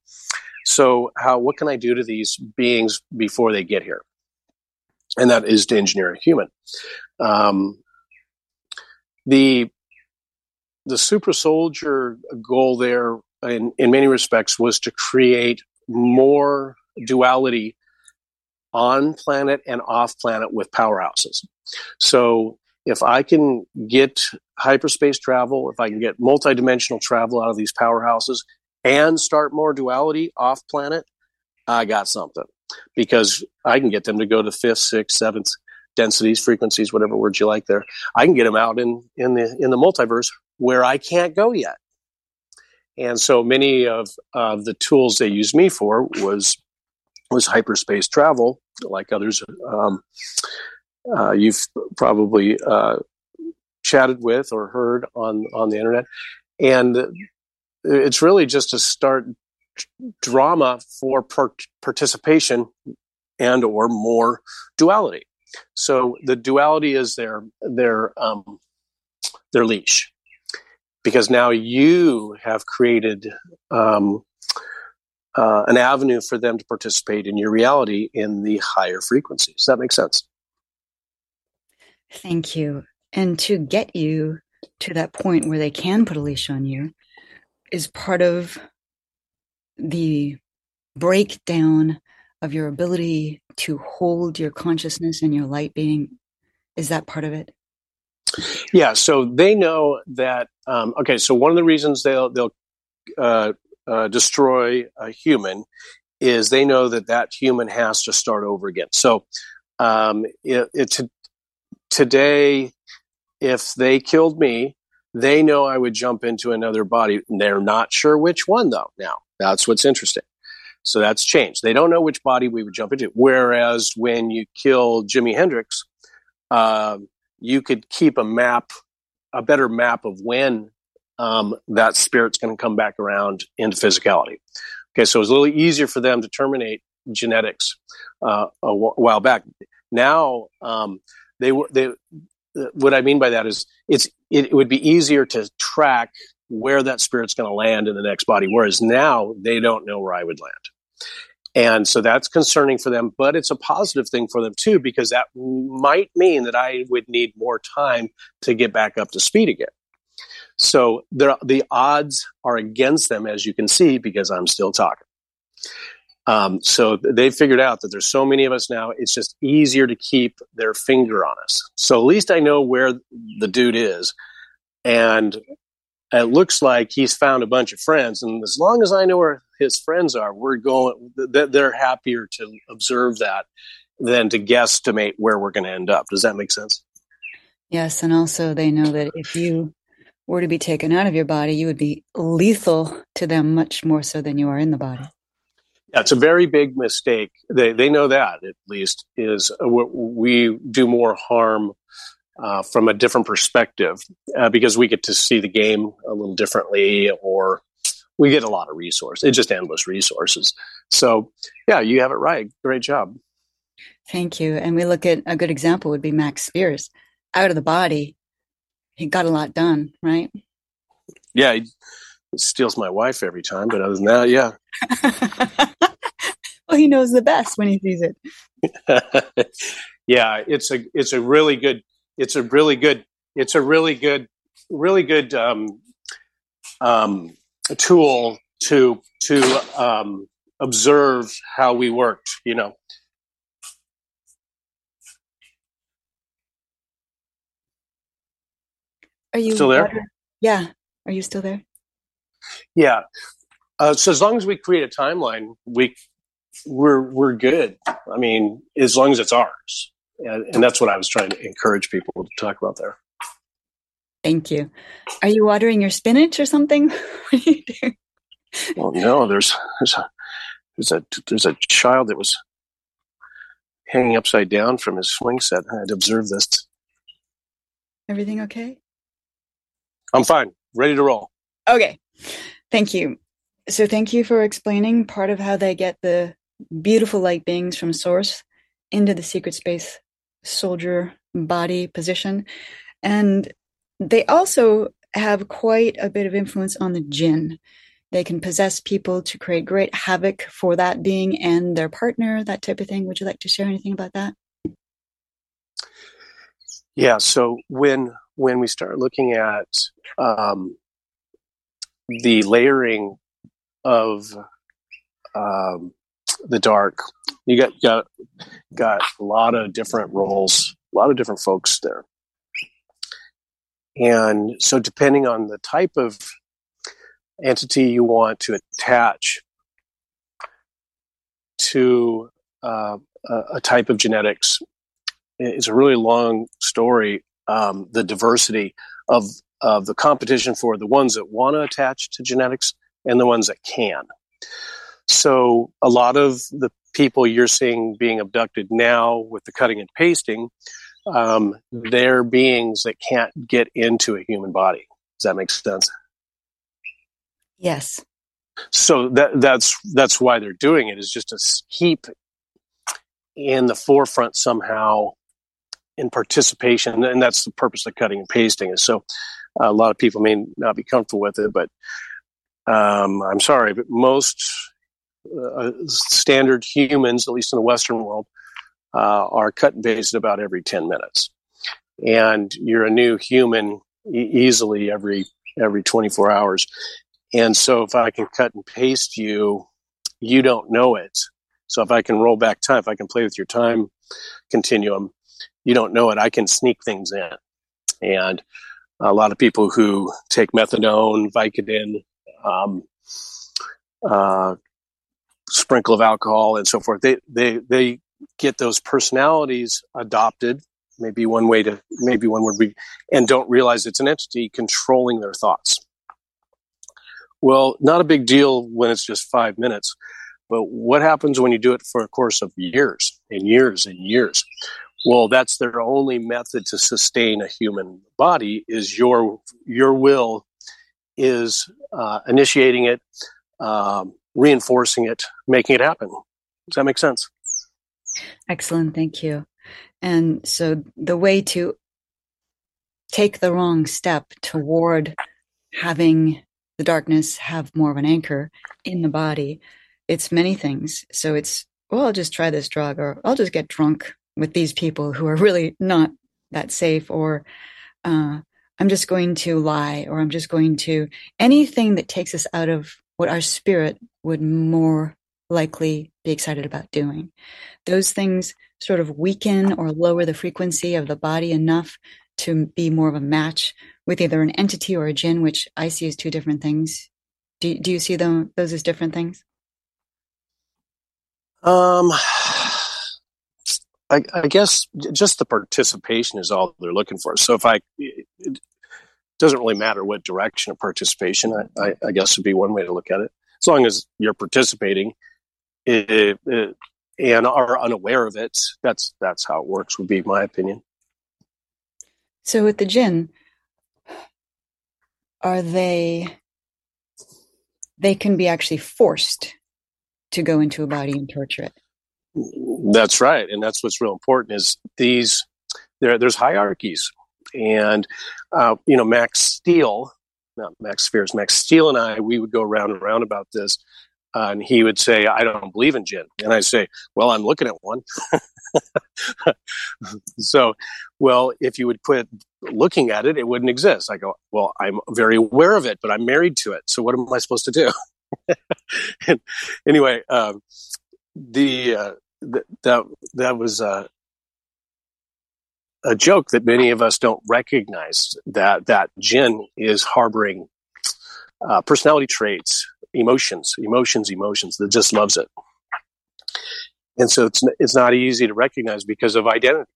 A: So, how what can I do to these beings before they get here? And that is to engineer a human. Um, the the super soldier goal there, in in many respects, was to create more duality on planet and off planet with powerhouses. So if I can get hyperspace travel, if I can get multidimensional travel out of these powerhouses, and start more duality off planet, I got something because I can get them to go to fifth, sixth, seventh densities, frequencies, whatever words you like there. I can get them out in, in the, in the multiverse where I can't go yet. And so many of uh, the tools they used me for was, was hyperspace travel, like others, um, uh, you've probably, uh, chatted with or heard on, on the internet. And it's really just to start drama for participation and or more duality. So the duality is their their um, their leash, because now you have created um, uh, an avenue for them to participate in your reality in the higher frequencies. Does that make sense?
B: Thank you. And to get you to that point where they can put a leash on you, is part of the breakdown of your ability to hold your consciousness and your light being is that part of it
A: yeah so they know that um, okay so one of the reasons they'll they'll uh, uh, destroy a human is they know that that human has to start over again so um, it, it, today if they killed me they know I would jump into another body. They're not sure which one, though. Now, that's what's interesting. So that's changed. They don't know which body we would jump into. Whereas when you kill Jimi Hendrix, uh, you could keep a map, a better map of when um, that spirit's going to come back around into physicality. Okay, so it was a little easier for them to terminate genetics uh, a w- while back. Now um, they were they. What I mean by that is it's it, it would be easier to track where that spirit's going to land in the next body. Whereas now they don't know where I would land. And so that's concerning for them, but it's a positive thing for them too, because that might mean that I would need more time to get back up to speed again. So the odds are against them, as you can see, because I'm still talking. Um, so they figured out that there's so many of us now, it's just easier to keep their finger on us. So at least I know where the dude is. And it looks like he's found a bunch of friends. And as long as I know where his friends are, we're going, they're happier to observe that than to guesstimate where we're going to end up. Does that make sense?
B: Yes. And also they know that if you were to be taken out of your body, you would be lethal to them much more so than you are in the body.
A: Yeah, it's a very big mistake. They they know that at least is uh, we do more harm uh, from a different perspective uh, because we get to see the game a little differently, or we get a lot of resources. It's just endless resources. So yeah, you have it right. Great job.
B: Thank you. And we look at a good example would be Max Spiers out of the body. He got a lot done, right?
A: Yeah, he steals my wife every time, but other than that, yeah.
B: well, he knows the best when he sees
A: it. yeah, it's a it's a really good it's a really good it's a really good really good um, um, tool to to um, observe how we worked. You know.
B: Are you
A: still there?
B: Better? Yeah. Are you still there?
A: Yeah. Uh, so as long as we create a timeline, we we're we're good. I mean, as long as it's ours, and, and that's what I was trying to encourage people to talk about there.
B: Thank you. Are you watering your spinach or something? what are you doing?
A: Well, no. There's there's a there's a there's a child that was hanging upside down from his swing set. I had to observe this.
B: Everything okay?
A: I'm fine. Ready to roll.
B: Okay. Thank you. So, thank you for explaining part of how they get the beautiful light beings from source into the secret space soldier body position. And they also have quite a bit of influence on the jinn. They can possess people to create great havoc for that being and their partner, that type of thing. Would you like to share anything about that?
A: Yeah. So when when we start looking at um, the layering of um, the dark, you got got got a lot of different roles, a lot of different folks there, and so depending on the type of entity you want to attach to uh, a, type of genetics, it's a really long story. Um, the diversity of of the competition for the ones that want to attach to genetics and the ones that can. So a lot of the people you're seeing being abducted now with the cutting and pasting, um, they're beings that can't get into a human body. Does that make sense?
B: Yes.
A: So that that's that's why they're doing it is just to keep in the forefront somehow in participation, and that's the purpose of cutting and pasting. Is so a lot of people may not be comfortable with it, but um, I'm sorry, but most uh, standard humans, at least in the Western world, uh, are cut and pasted about every 10 minutes, and you're a new human e- easily every every 24 hours. And so, if I can cut and paste you, you don't know it. So, if I can roll back time, if I can play with your time continuum, you don't know it, I can sneak things in. And a lot of people who take methadone, Vicodin, um, uh, sprinkle of alcohol, and so forth, they, they, they get those personalities adopted. Maybe one way to, maybe one would be, and don't realize it's an entity controlling their thoughts. Well, not a big deal when it's just five minutes, but what happens when you do it for a course of years and years and years? well that's their only method to sustain a human body is your your will is uh, initiating it um, reinforcing it making it happen. Does that make sense?
B: Excellent thank you. And so the way to take the wrong step toward having the darkness have more of an anchor in the body it's many things. So it's well i'll just try this drug or i'll just get drunk with these people who are really not that safe or uh, i'm just going to lie or i'm just going to anything that takes us out of what our spirit would more likely be excited about doing those things sort of weaken or lower the frequency of the body enough to be more of a match with either an entity or a jinn which i see as two different things do, do you see them those as different things
A: um I, I, guess just the participation is all they're looking for. So if I, it doesn't really matter what direction of participation. I, I, I guess would be one way to look at it. As long as you're participating, it, it, and are unaware of it. That's that's how it works. Would be my opinion.
B: So with the jinn, are they? They can be actually forced to go into a body and torture it.
A: That's right, and that's what's real important. Is these there? There's hierarchies, and uh, you know Max Steele, not Max Spiers, Max Steele, and I, we would go around and around about this uh, and he would say, I don't believe in jinn. And I say, Well, I'm looking at one. so, well, if you would quit looking at it, it wouldn't exist. I go, Well, I'm very aware of it, but I'm married to it. So, what am I supposed to do? anyway, um, the, uh, th- that, that was uh, a joke that many of us don't recognize that that jinn is harboring uh, personality traits emotions, emotions, emotions that just loves it. And so it's, it's not easy to recognize because of identity.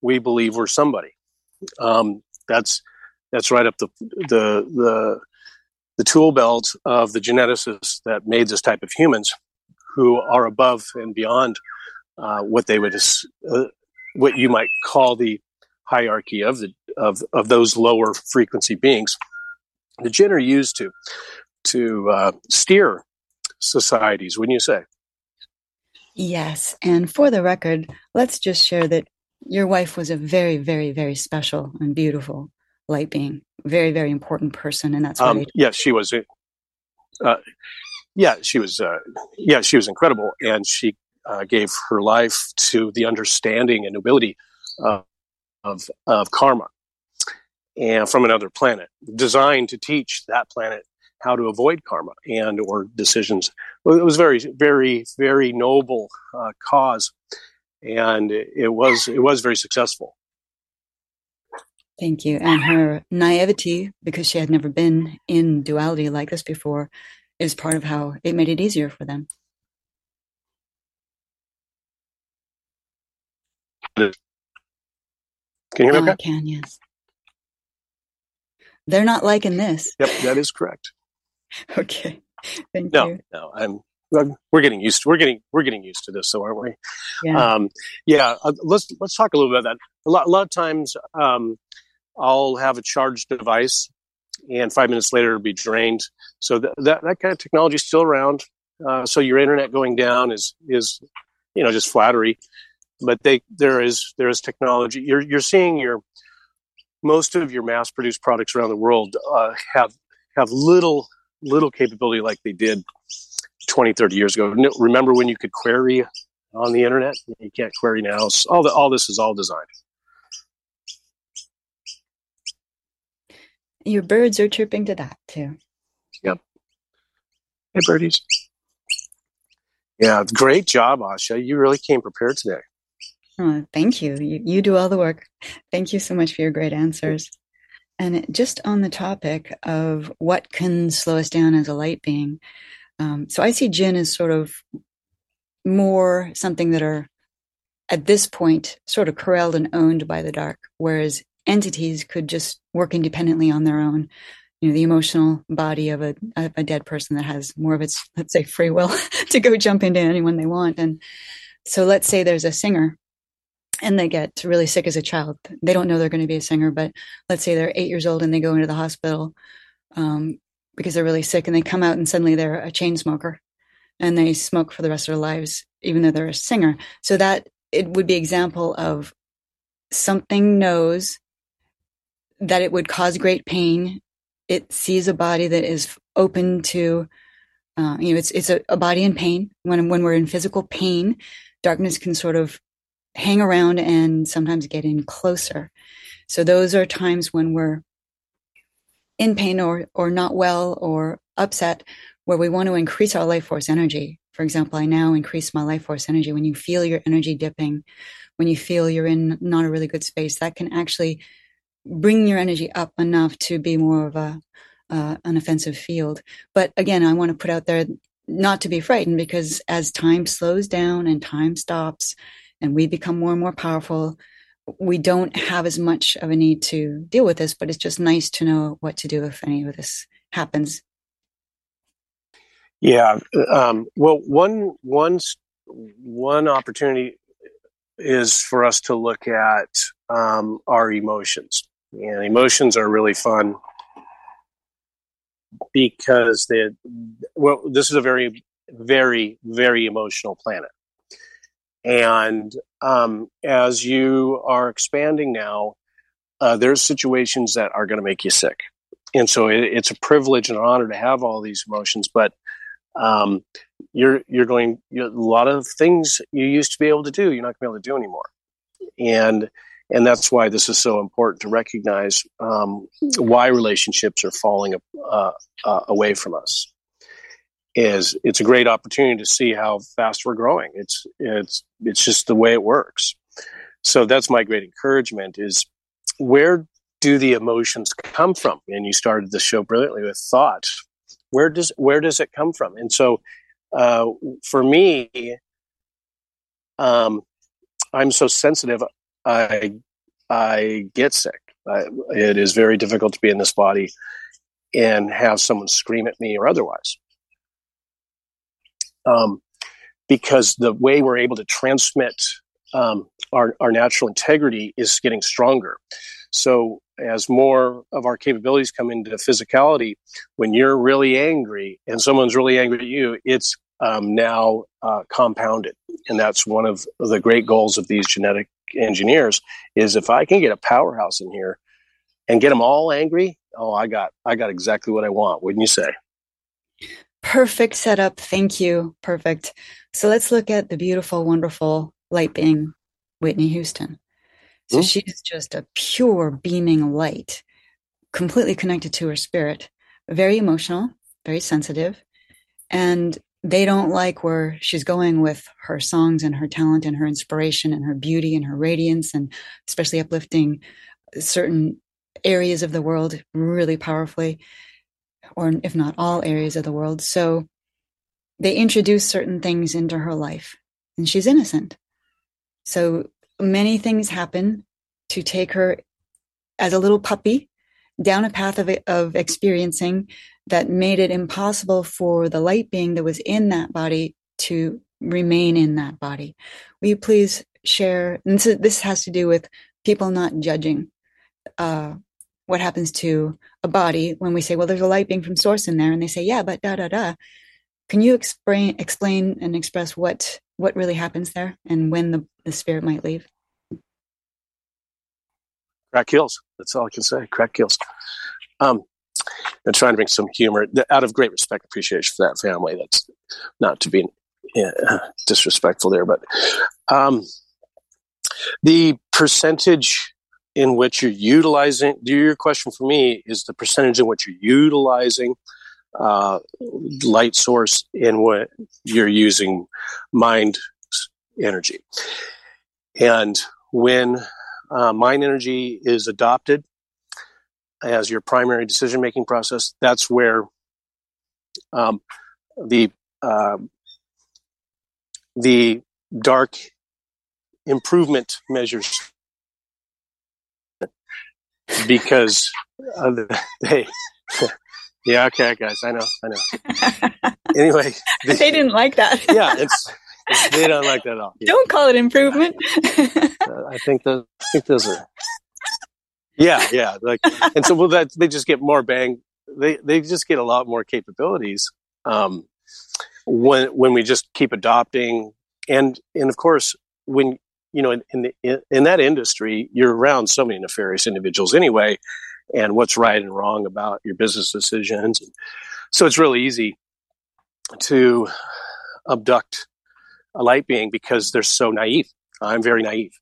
A: We believe we're somebody. Um, that's, that's right up the, the, the, the tool belt of the geneticists that made this type of humans who are above and beyond uh, what they would, uh, what you might call the hierarchy of the, of, of those lower frequency beings. The jinn are used to to uh, steer societies, wouldn't you say?
B: Yes. And for the record, let's just share that your wife was a very, very, very special and beautiful light being, very, very important person. And that's why. Um,
A: yes, yeah, she was. Uh, yeah, she was. Uh, yeah, she was incredible, and she uh, gave her life to the understanding and nobility of of karma, and from another planet, designed to teach that planet how to avoid karma and or decisions. It was very, very, very noble uh, cause, and it was it was very successful.
B: Thank you. And her naivety, because she had never been in duality like this before, is part of how it made it easier for them.
A: Can you hear me?
B: Oh, I can, yes. They're not liking this.
A: Yep, that is correct.
B: Okay. Thank
A: no,
B: you.
A: No, I'm we're getting used to we're getting we're getting used to this so aren't we
B: yeah,
A: um, yeah uh, let's let's talk a little bit about that a lot, a lot of times um, i'll have a charged device and five minutes later it'll be drained so th- that that kind of technology is still around uh, so your internet going down is is you know just flattery but they there is there is technology you're you're seeing your most of your mass produced products around the world uh, have have little little capability like they did 20, 30 years ago. Remember when you could query on the internet? You can't query now. So all, the, all this is all designed.
B: Your birds are chirping to that too.
A: Yep. Hey, birdies. Yeah, great job, Asha. You really came prepared today.
B: Oh, thank you. you. You do all the work. Thank you so much for your great answers. And just on the topic of what can slow us down as a light being, um, so I see jinn as sort of more something that are at this point sort of corralled and owned by the dark, whereas entities could just work independently on their own. You know, the emotional body of a, of a dead person that has more of its, let's say, free will to go jump into anyone they want. And so let's say there's a singer and they get really sick as a child. They don't know they're going to be a singer, but let's say they're eight years old and they go into the hospital um, because they're really sick and they come out and suddenly they're a chain smoker and they smoke for the rest of their lives, even though they're a singer. So that it would be example of something knows that it would cause great pain. It sees a body that is open to, uh, you know, it's it's a, a body in pain. When when we're in physical pain, darkness can sort of hang around and sometimes get in closer. So those are times when we're in pain or, or not well or upset where we want to increase our life force energy. For example, I now increase my life force energy. When you feel your energy dipping, when you feel you're in not a really good space, that can actually bring your energy up enough to be more of a uh, an offensive field. But again, I want to put out there not to be frightened because as time slows down and time stops, and we become more and more powerful, we don't have as much of a need to deal with this, but it's just nice to know what to do if any of this happens.
A: Yeah. Um, well, one one one opportunity is for us to look at um, our emotions, and emotions are really fun because they well, this is a very very very emotional planet, and um, as you are expanding now, uh, there's situations that are going to make you sick, and so it, it's a privilege and an honor to have all these emotions, but um, you're you're going you're, a lot of things you used to be able to do you're not going to be able to do anymore. And and that's why this is so important to recognize um, why relationships are falling uh, uh, away from us is it's a great opportunity to see how fast we're growing. It's it's it's just the way it works. So that's my great encouragement is where do the emotions come from? And you started the show brilliantly with thought. Where does where does it come from? And so uh, for me um, i'm so sensitive i i get sick. I, it is very difficult to be in this body and have someone scream at me or otherwise um, because the way we're able to transmit um, our, our natural integrity is getting stronger so as more of our capabilities come into physicality, when you're really angry and someone's really angry at you, it's um, now uh, compounded, and that's one of the great goals of these genetic engineers. Is if I can get a powerhouse in here and get them all angry, oh, I got I got exactly what I want. Wouldn't you say?
B: Perfect setup. Thank you. Perfect. So let's look at the beautiful, wonderful light being Whitney Houston. So mm-hmm. she's just a pure beaming light, completely connected to her spirit, very emotional, very sensitive. And they don't like where she's going with her songs and her talent and her inspiration and her beauty and her radiance and especially uplifting certain areas of the world really powerfully or if not all areas of the world so they introduce certain things into her life and she's innocent so many things happen to take her as a little puppy down a path of, of experiencing that made it impossible for the light being that was in that body to remain in that body. Will you please share? And this, this has to do with people not judging uh, what happens to a body when we say, well, there's a light being from source in there. And they say, yeah, but da, da, da. Can you explain, explain and express what, what really happens there and when the, the spirit might leave?
A: crack kills. That's all I can say. Crack kills. Um, and trying to bring some humor out of great respect, appreciation for that family. That's not to be disrespectful there, but um, the percentage in which you're utilizing. Your question for me is the percentage in which you're utilizing uh, light source in what you're using mind energy, and when uh, mind energy is adopted as your primary decision making process, that's where um, the uh, the dark improvement measures because they yeah okay guys i know i know anyway
B: they, they didn't like that
A: yeah it's they don't like that at all.
B: Don't call it improvement.
A: uh, I think those, I think those are. Yeah, yeah, like, and so well, that they just get more bang. They they just get a lot more capabilities um, when when we just keep adopting, and and of course when you know in in, the, in, that industry you're around so many nefarious individuals anyway, and what's right and wrong about your business decisions. So it's really easy to abduct a light being because they're so naive. I'm very naive.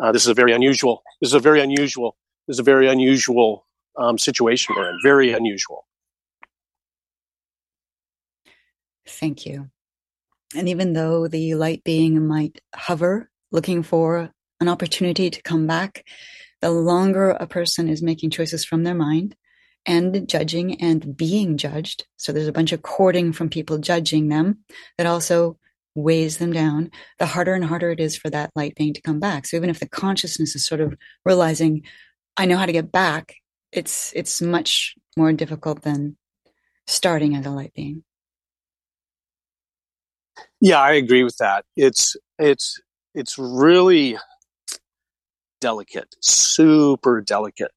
A: Uh, this is a very unusual. This is a very unusual. This is a very unusual um, situation we're in. Very unusual.
B: Thank you. And even though the light being might hover, looking for an opportunity to come back, the longer a person is making choices from their mind and judging and being judged. So there's a bunch of courting from people judging them that also weighs them down, the harder and harder it is for that light being to come back. So even if the consciousness is sort of realizing, I know how to get back, it's it's much more difficult than starting as a light being.
A: Yeah, I agree with that. It's it's it's really delicate, super delicate,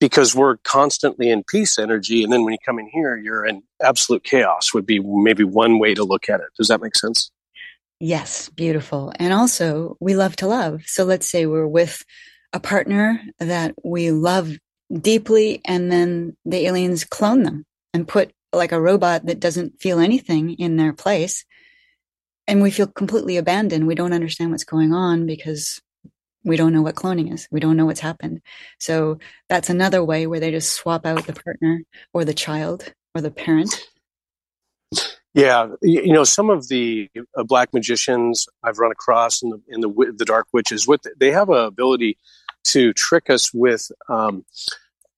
A: because we're constantly in peace energy, and then when you come in here, you're in absolute chaos. Would be maybe one way to look at it. Does that make sense?
B: Yes, beautiful. And also, we love to love. So let's say we're with a partner that we love deeply, and then the aliens clone them and put like a robot that doesn't feel anything in their place. And we feel completely abandoned. We don't understand what's going on because we don't know what cloning is. We don't know what's happened. So that's another way where they just swap out the partner or the child or the parent.
A: Yeah, you know, some of the uh, black magicians I've run across in the in the the dark witches, what they have a ability to trick us with um,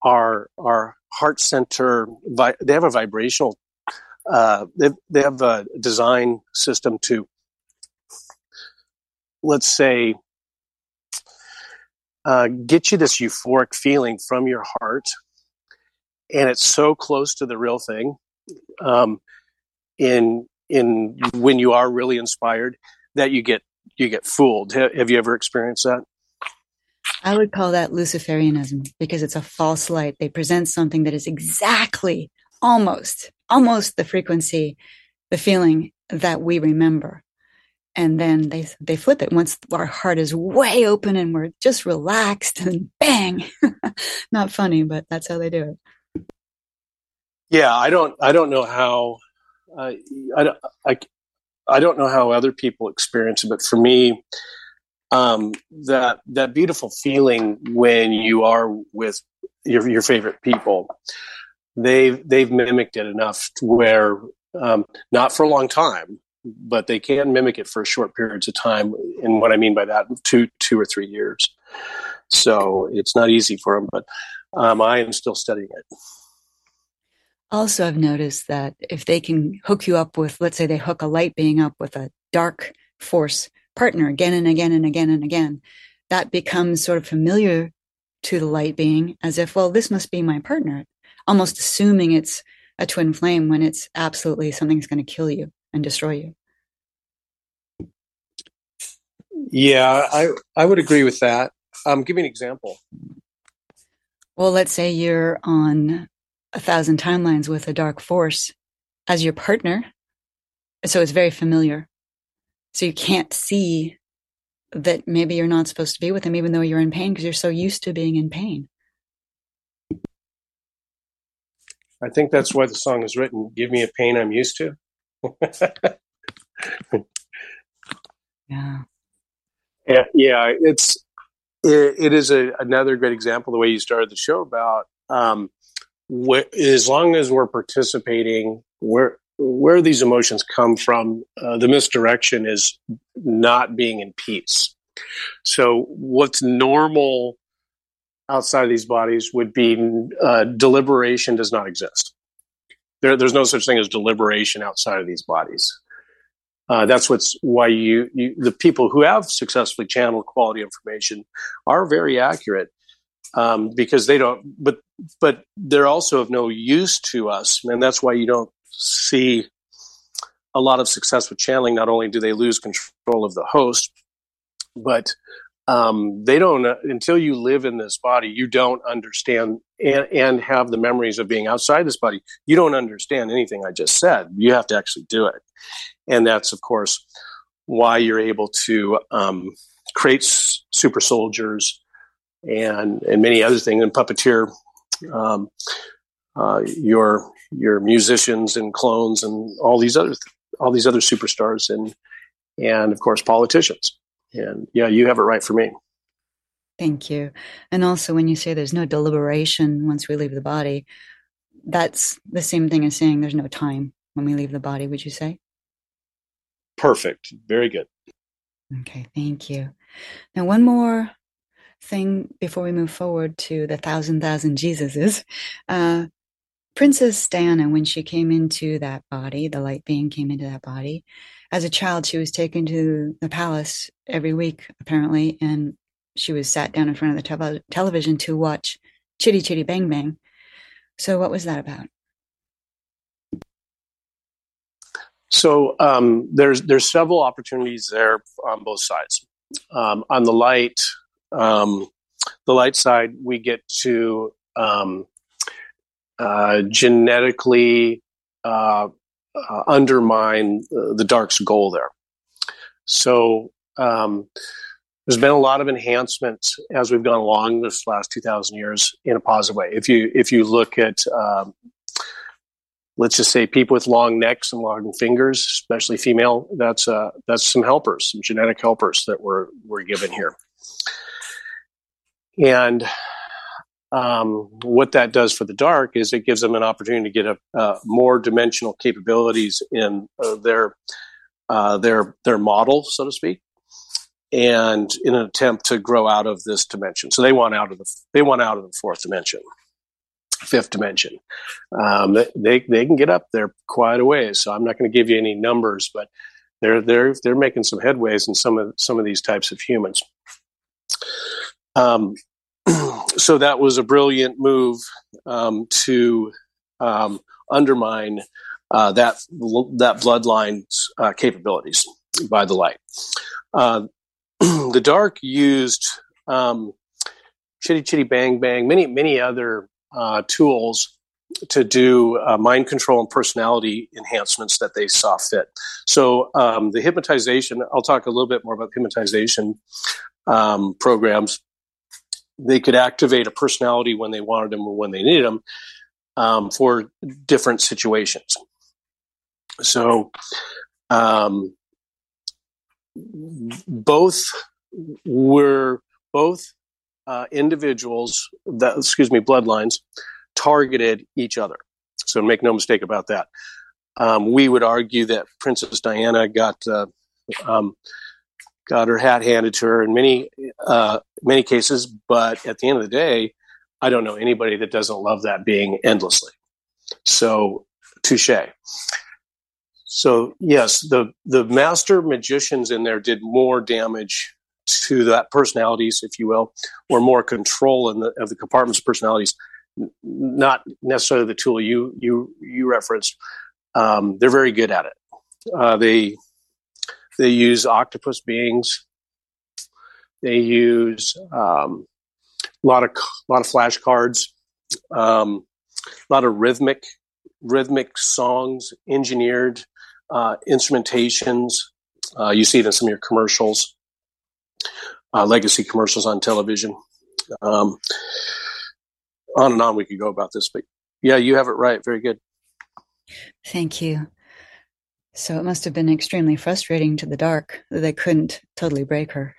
A: our our heart center. They have a vibrational. Uh, they they have a design system to, let's say, uh, get you this euphoric feeling from your heart, and it's so close to the real thing. Um, in in when you are really inspired, that you get you get fooled. Have you ever experienced that?
B: I would call that Luciferianism because it's a false light. They present something that is exactly, almost, almost the frequency, the feeling that we remember. And then they they flip it once our heart is way open and we're just relaxed and bang. Not funny, but that's how they do it.
A: Yeah, I don't I don't know how uh, I, I I don't know how other people experience it, but for me, um, that that beautiful feeling when you are with your your favorite people. They've they've mimicked it enough to where um, not for a long time, but they can mimic it for short periods of time. And what I mean by that, two two or three years. So it's not easy for them, but um, I am still studying it.
B: Also, I've noticed that if they can hook you up with, let's say they hook a light being up with a dark force partner again and again and again and again, that becomes sort of familiar to the light being as if, well, this must be my partner, almost assuming it's a twin flame when it's absolutely something's going to kill you and destroy you.
A: Yeah, I I would agree with that. Um, give me an example.
B: Well, let's say you're on a thousand timelines with a dark force as your partner, so it's very familiar. So you can't see that maybe you're not supposed to be with him, even though you're in pain, because you're so used to being in pain.
A: I think that's why the song is written. Give me a pain I'm used to.
B: yeah.
A: Yeah, yeah. It's it, it is a, another great example the way you started the show about um, wh- as long as we're participating, we're where these emotions come from, uh, the misdirection is not being in peace. So, what's normal outside of these bodies would be uh, deliberation does not exist. There, there's no such thing as deliberation outside of these bodies. Uh, that's what's why you, you, the people who have successfully channeled quality information are very accurate um, because they don't. But but they're also of no use to us, and that's why you don't see a lot of success with channeling. Not only do they lose control of the host, but um, they don't uh, until you live in this body you don't understand and, and, have the memories of being outside this body. You don't understand anything i just said. You have to actually do it. And that's of course why you're able to um, create s- super soldiers and and many other things and puppeteer um, uh, your your musicians and clones and all these other all these other superstars and and of course politicians. And yeah, you have it right for me.
B: Thank you. And also, when you say there's no deliberation once we leave the body, that's the same thing as saying there's no time when we leave the body. Would you say?
A: Perfect. Very good.
B: Okay, thank you. Now, one more thing before we move forward to the thousand thousand Jesuses. Uh, Princess Diana, when she came into that body, the light being came into that body, as a child, she was taken to the palace every week, apparently, and she was sat down in front of the te- television to watch Chitty Chitty Bang Bang. So, what was that about?
A: So um, there's there's several opportunities there on both sides. Um, on the light, um, the light side, we get to um, uh, genetically uh, uh, undermine the dark's goal there. So um, there's been a lot of enhancements as we've gone along this last 2,000 years in a positive way. If you if you look at um, let's just say people with long necks and long fingers, especially female, that's uh, that's some helpers, some genetic helpers that were were given here. And um, what that does for the dark is it gives them an opportunity to get a, uh, more dimensional capabilities in uh, their uh, their their model, so to speak, and in an attempt to grow out of this dimension. So they want out of the they want out of the fourth dimension, fifth dimension. Um, they they can get up there quite a ways. So I'm not going to give you any numbers, but they're they're they're making some headways in some of some of these types of humans. Um, so that was a brilliant move um, to um, undermine uh, that that bloodline's uh, capabilities by the light. Uh, the dark used um, chitty chitty bang bang, many many other uh, tools to do uh, mind control and personality enhancements that they saw fit. So um, the hypnotization, I'll talk a little bit more about hypnotization um, programs they could activate a personality when they wanted them or when they needed them um, for different situations. So, um, both were both uh, individuals that excuse me bloodlines targeted each other. So make no mistake about that. Um, we would argue that Princess Diana got uh, um, got her hat handed to her in many uh, many cases. But at the end of the day, I don't know anybody that doesn't love that being endlessly. So touche. So yes, the the master magicians in there did more damage to that personalities, if you will, or more control in the, of the compartment's personalities. Not necessarily the tool you you you referenced. Um, they're very good at it. Uh, they they use octopus beings. They use um, a lot of a lot of flashcards, um, a lot of rhythmic rhythmic songs, engineered uh, instrumentations. Uh, you see it in some of your commercials, uh, legacy commercials on television. Um, on and on we could go about this, but yeah, you have it right. Very good.
B: Thank you. So it must have been extremely frustrating to the dark that they couldn't totally break her.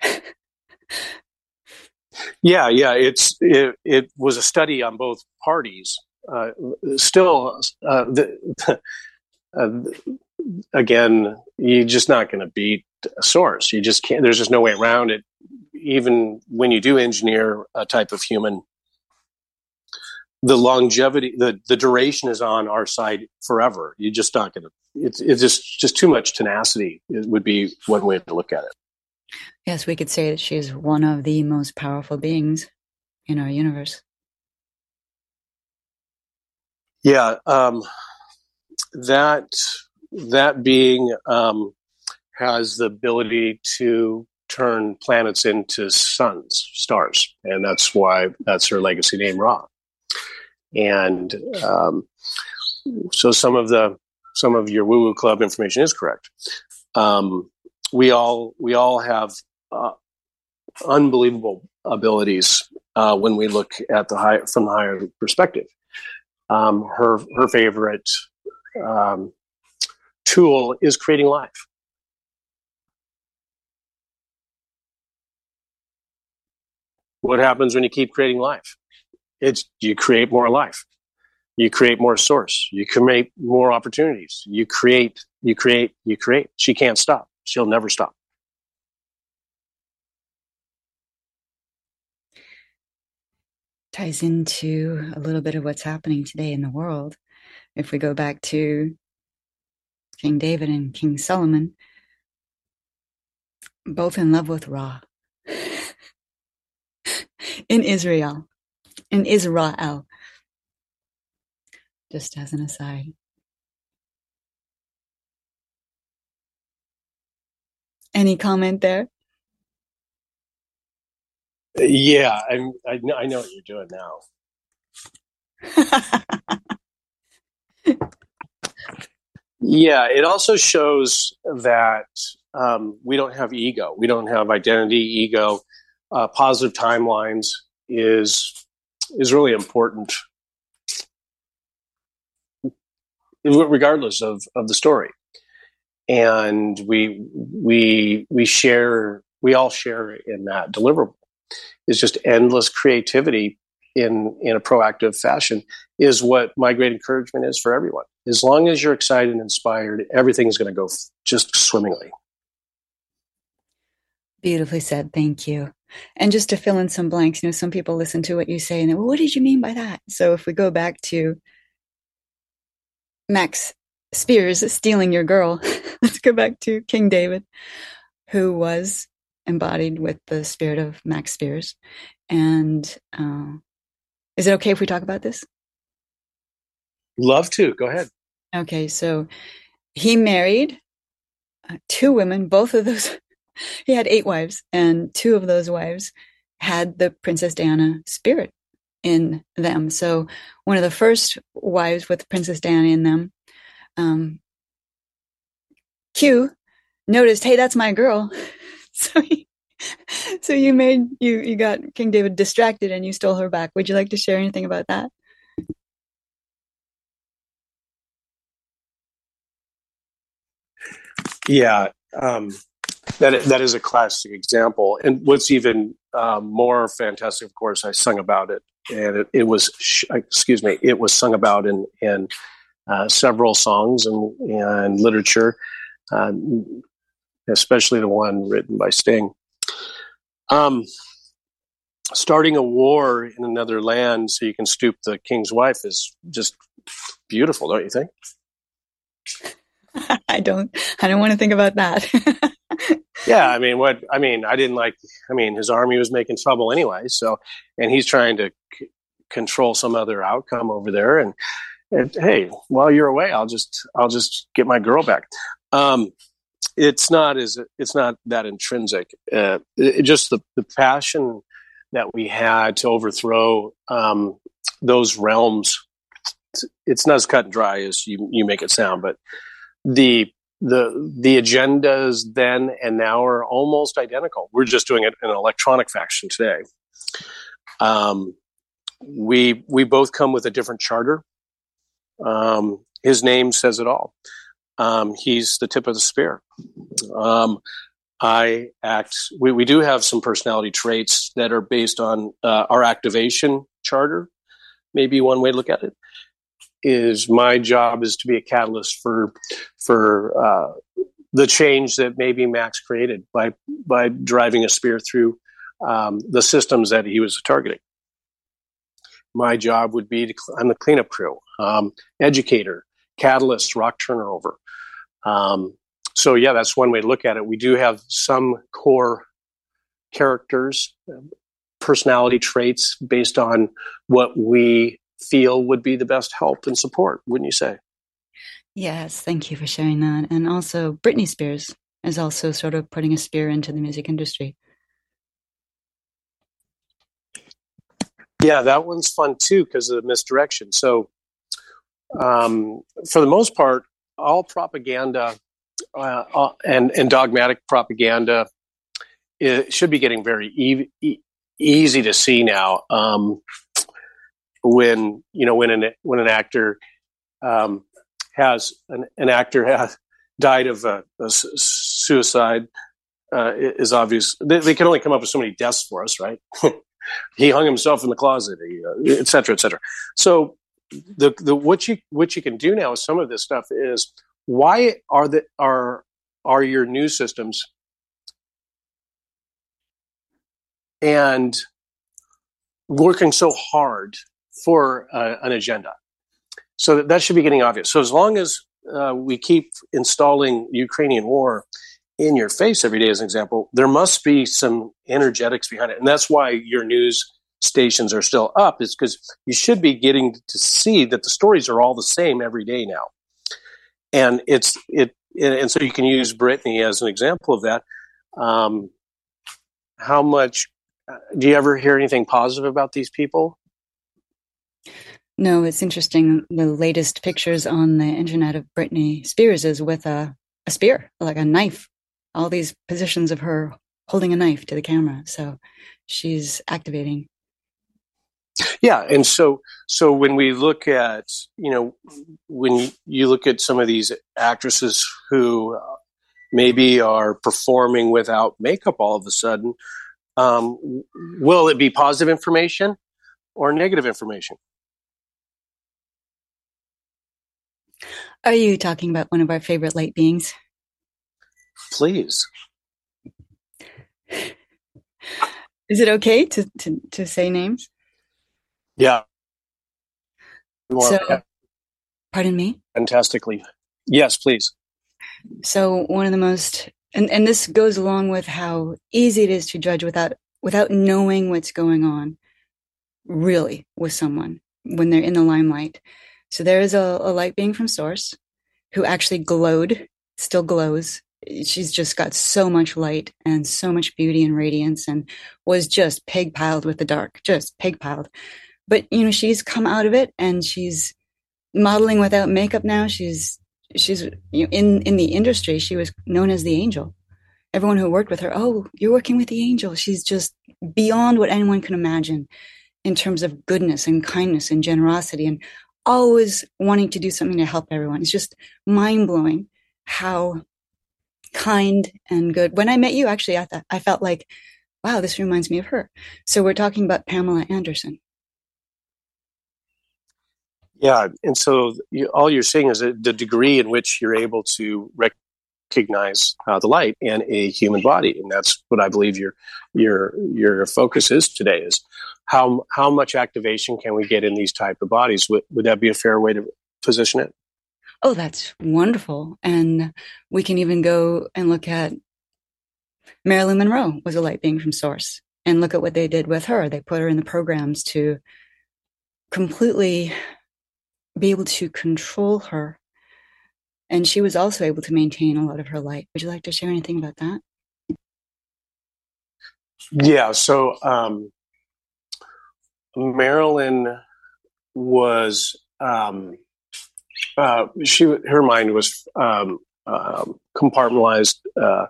A: yeah, yeah, it's it, it was a study on both parties. Uh, still, uh, the, uh, again, you're just not going to beat a source. You just can't. There's just no way around it. Even when you do engineer a type of human, the longevity, the the duration is on our side forever. You're just not going to. It's it's just just too much tenacity. It would be one way to look at it.
B: Yes, we could say that she's one of the most powerful beings in our universe.
A: Yeah, um, that that being um, has the ability to turn planets into suns, stars, and that's why that's her legacy name, Ra and um, so some of the some of your woo woo club information is correct. Um, we all we all have uh, unbelievable abilities uh, when we look at the high from the higher perspective. Um, her her favorite um, tool is creating life. What happens when you keep creating life? it's you create more life you create more source. You create more opportunities. You create you create you create. She can't stop. She'll never stop.
B: Ties into a little bit of what's happening today in the world. If we go back to king david and king solomon both in love with ra. In israel. In Israel. Just as an aside. Any comment there?
A: Yeah, I'm, I, know, I know what you're doing now. yeah, it also shows that um, we don't have ego. We don't have identity, ego. Uh, positive timelines is is really important, regardless of of the story. And we we we share. We all share in that deliverable. Is just endless creativity in in a proactive fashion is what my great encouragement is for everyone. As long as you're excited and inspired, everything's going to go f- just swimmingly.
B: Beautifully said. Thank you. And just to fill in some blanks, you know, some people listen to what you say and they, well, what did you mean by that? So if we go back to Max Spiers stealing your girl, let's go back to King David, who was embodied with the spirit of Max Spiers. And uh, is it okay if we talk about this?
A: Love to. Go ahead.
B: Okay, so he married uh, two women. Both of those, he had eight wives, and two of those wives had the Princess Diana spirit in them. So one of the first wives with Princess Diana in them, um, Q noticed, hey, that's my girl. so he, so you made you you got King David distracted and you stole her back. Would you like to share anything about that?
A: Yeah, um, that that is a classic example. And what's even um, more fantastic, of course, I sung about it, and it, it was excuse me, it was sung about in in uh, several songs and and literature, uh, especially the one written by Sting. Um, starting a war in another land so you can stoop the king's wife is just beautiful, don't you think?
B: I don't. I don't want to think about that.
A: yeah, I mean, what I mean, I didn't like. I mean, his army was making trouble anyway. So, and he's trying to c- control some other outcome over there. And, and, hey, while you're away, I'll just I'll just get my girl back. Um, it's not as it's not that intrinsic. Uh, it, just the the passion that we had to overthrow um, those realms. It's not as cut and dry as you you make it sound, but the the the agendas then and now are almost identical. We're just doing it in an electronic fashion today. Um, we we both come with a different charter. Um, his name says it all. Um, he's the tip of the spear. Um, I act. We, we do have some personality traits that are based on uh, our activation charter. Maybe one way to look at it is my job is to be a catalyst for for uh, the change that maybe Max created by by driving a spear through um, the systems that he was targeting. My job would be to I'm the cleanup crew, um, educator, catalyst, rock turnover. Um, so yeah, that's one way to look at it. We do have some core characters, personality traits based on what we feel would be the best help and support, wouldn't you say?
B: Yes, thank you for sharing that. And also, Britney Spears is also sort of putting a spear into the music industry.
A: Yeah, that one's fun too because of the misdirection. So, um, for the most part, all propaganda uh, uh, and and dogmatic propaganda it should be getting very e- e- easy to see now. Um, when you know when an when an actor um, has an, an actor has died of a, a suicide uh, is obvious. They, they, can only come up with so many deaths for us, right? he hung himself in the closet, et cetera, et cetera. So the the what you what you can do now with some of this stuff is why are the are are your news systems and working so hard for uh, an agenda. So that, that should be getting obvious. So as long as uh, we keep installing Ukrainian war in your face every day, as an example, there must be some energetics behind it, and that's why your news stations are still up. Is because you should be getting to see that the stories are all the same every day now, and it's it, and so you can use Britney as an example of that. Um, how much uh, do you ever hear anything positive about these people?
B: No, it's interesting. The latest pictures on the internet of Britney Spears is with a, a spear, like a knife. All these positions of her holding a knife to the camera. So she's activating.
A: Yeah, and so so when we look at you know when you look at some of these actresses who uh, maybe are performing without makeup all of a sudden, um, will it be positive information or negative information?
B: Are you talking about one of our favorite light beings?
A: Please.
B: Is it okay to, to, to say names?
A: Yeah.
B: So, pardon me?
A: Fantastically. Yes, please.
B: So one of the most and, and this goes along with how easy it is to judge without without knowing what's going on really with someone when they're in the limelight. So there is a, a light being from source who actually glowed, still glows. She's just got so much light and so much beauty and radiance and was just pig piled with the dark, just pig piled. But you know, she's come out of it and she's modeling without makeup now. She's she's you know, in in the industry. She was known as the angel. Everyone who worked with her, oh, you're working with the angel. She's just beyond what anyone can imagine in terms of goodness and kindness and generosity and always wanting to do something to help everyone. It's just mind blowing how kind and good. When I met you, actually, I thought I felt like, wow, this reminds me of her. So we're talking about Pamela Anderson.
A: Yeah, and so you, all you're saying is the degree in which you're able to recognize uh, the light in a human body, and that's what I believe your your your focus is today. Is how how much activation can we get in these type of bodies? Would, would that be a fair way to position it?
B: Oh, that's wonderful, and we can even go and look at Marilyn Monroe was a light being from Source, and look at what they did with her. They put her in the programs to completely be able to control her. And she was also able to maintain a lot of her light. Would you like to share anything about that?
A: Yeah. So um, Marilyn was um, uh, she her mind was um, uh, compartmentalized uh,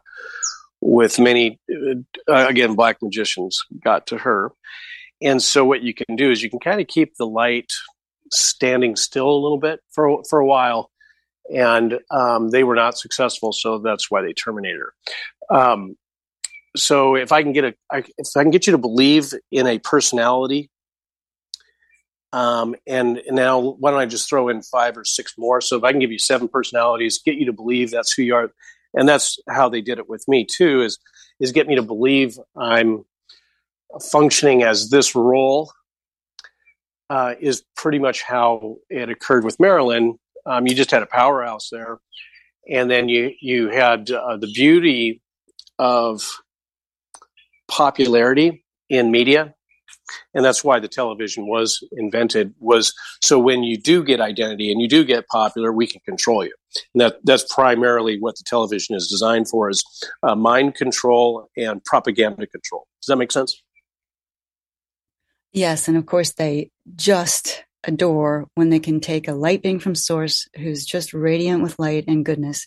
A: with many uh, again black magicians got to her and so what you can do is you can kind of keep the light standing still a little bit for for a while, and um, they were not successful. So that's why they terminated her. Um, so if I can get a, I, if I can get you to believe in a personality, um, and, and now why don't I just throw in five or six more? So if I can give you seven personalities, get you to believe that's who you are, and that's how they did it with me too. Is is get me to believe I'm functioning as this role uh, is pretty much how it occurred with Marilyn. Um, you just had a powerhouse there, and then you you had uh, the beauty of popularity in media, and that's why the television was invented. Was so when you do get identity and you do get popular, we can control you. And that that's primarily what the television is designed for: is uh, mind control and propaganda control. Does that make sense?
B: Yes, and of course they just adore when they can take a light being from source who's just radiant with light and goodness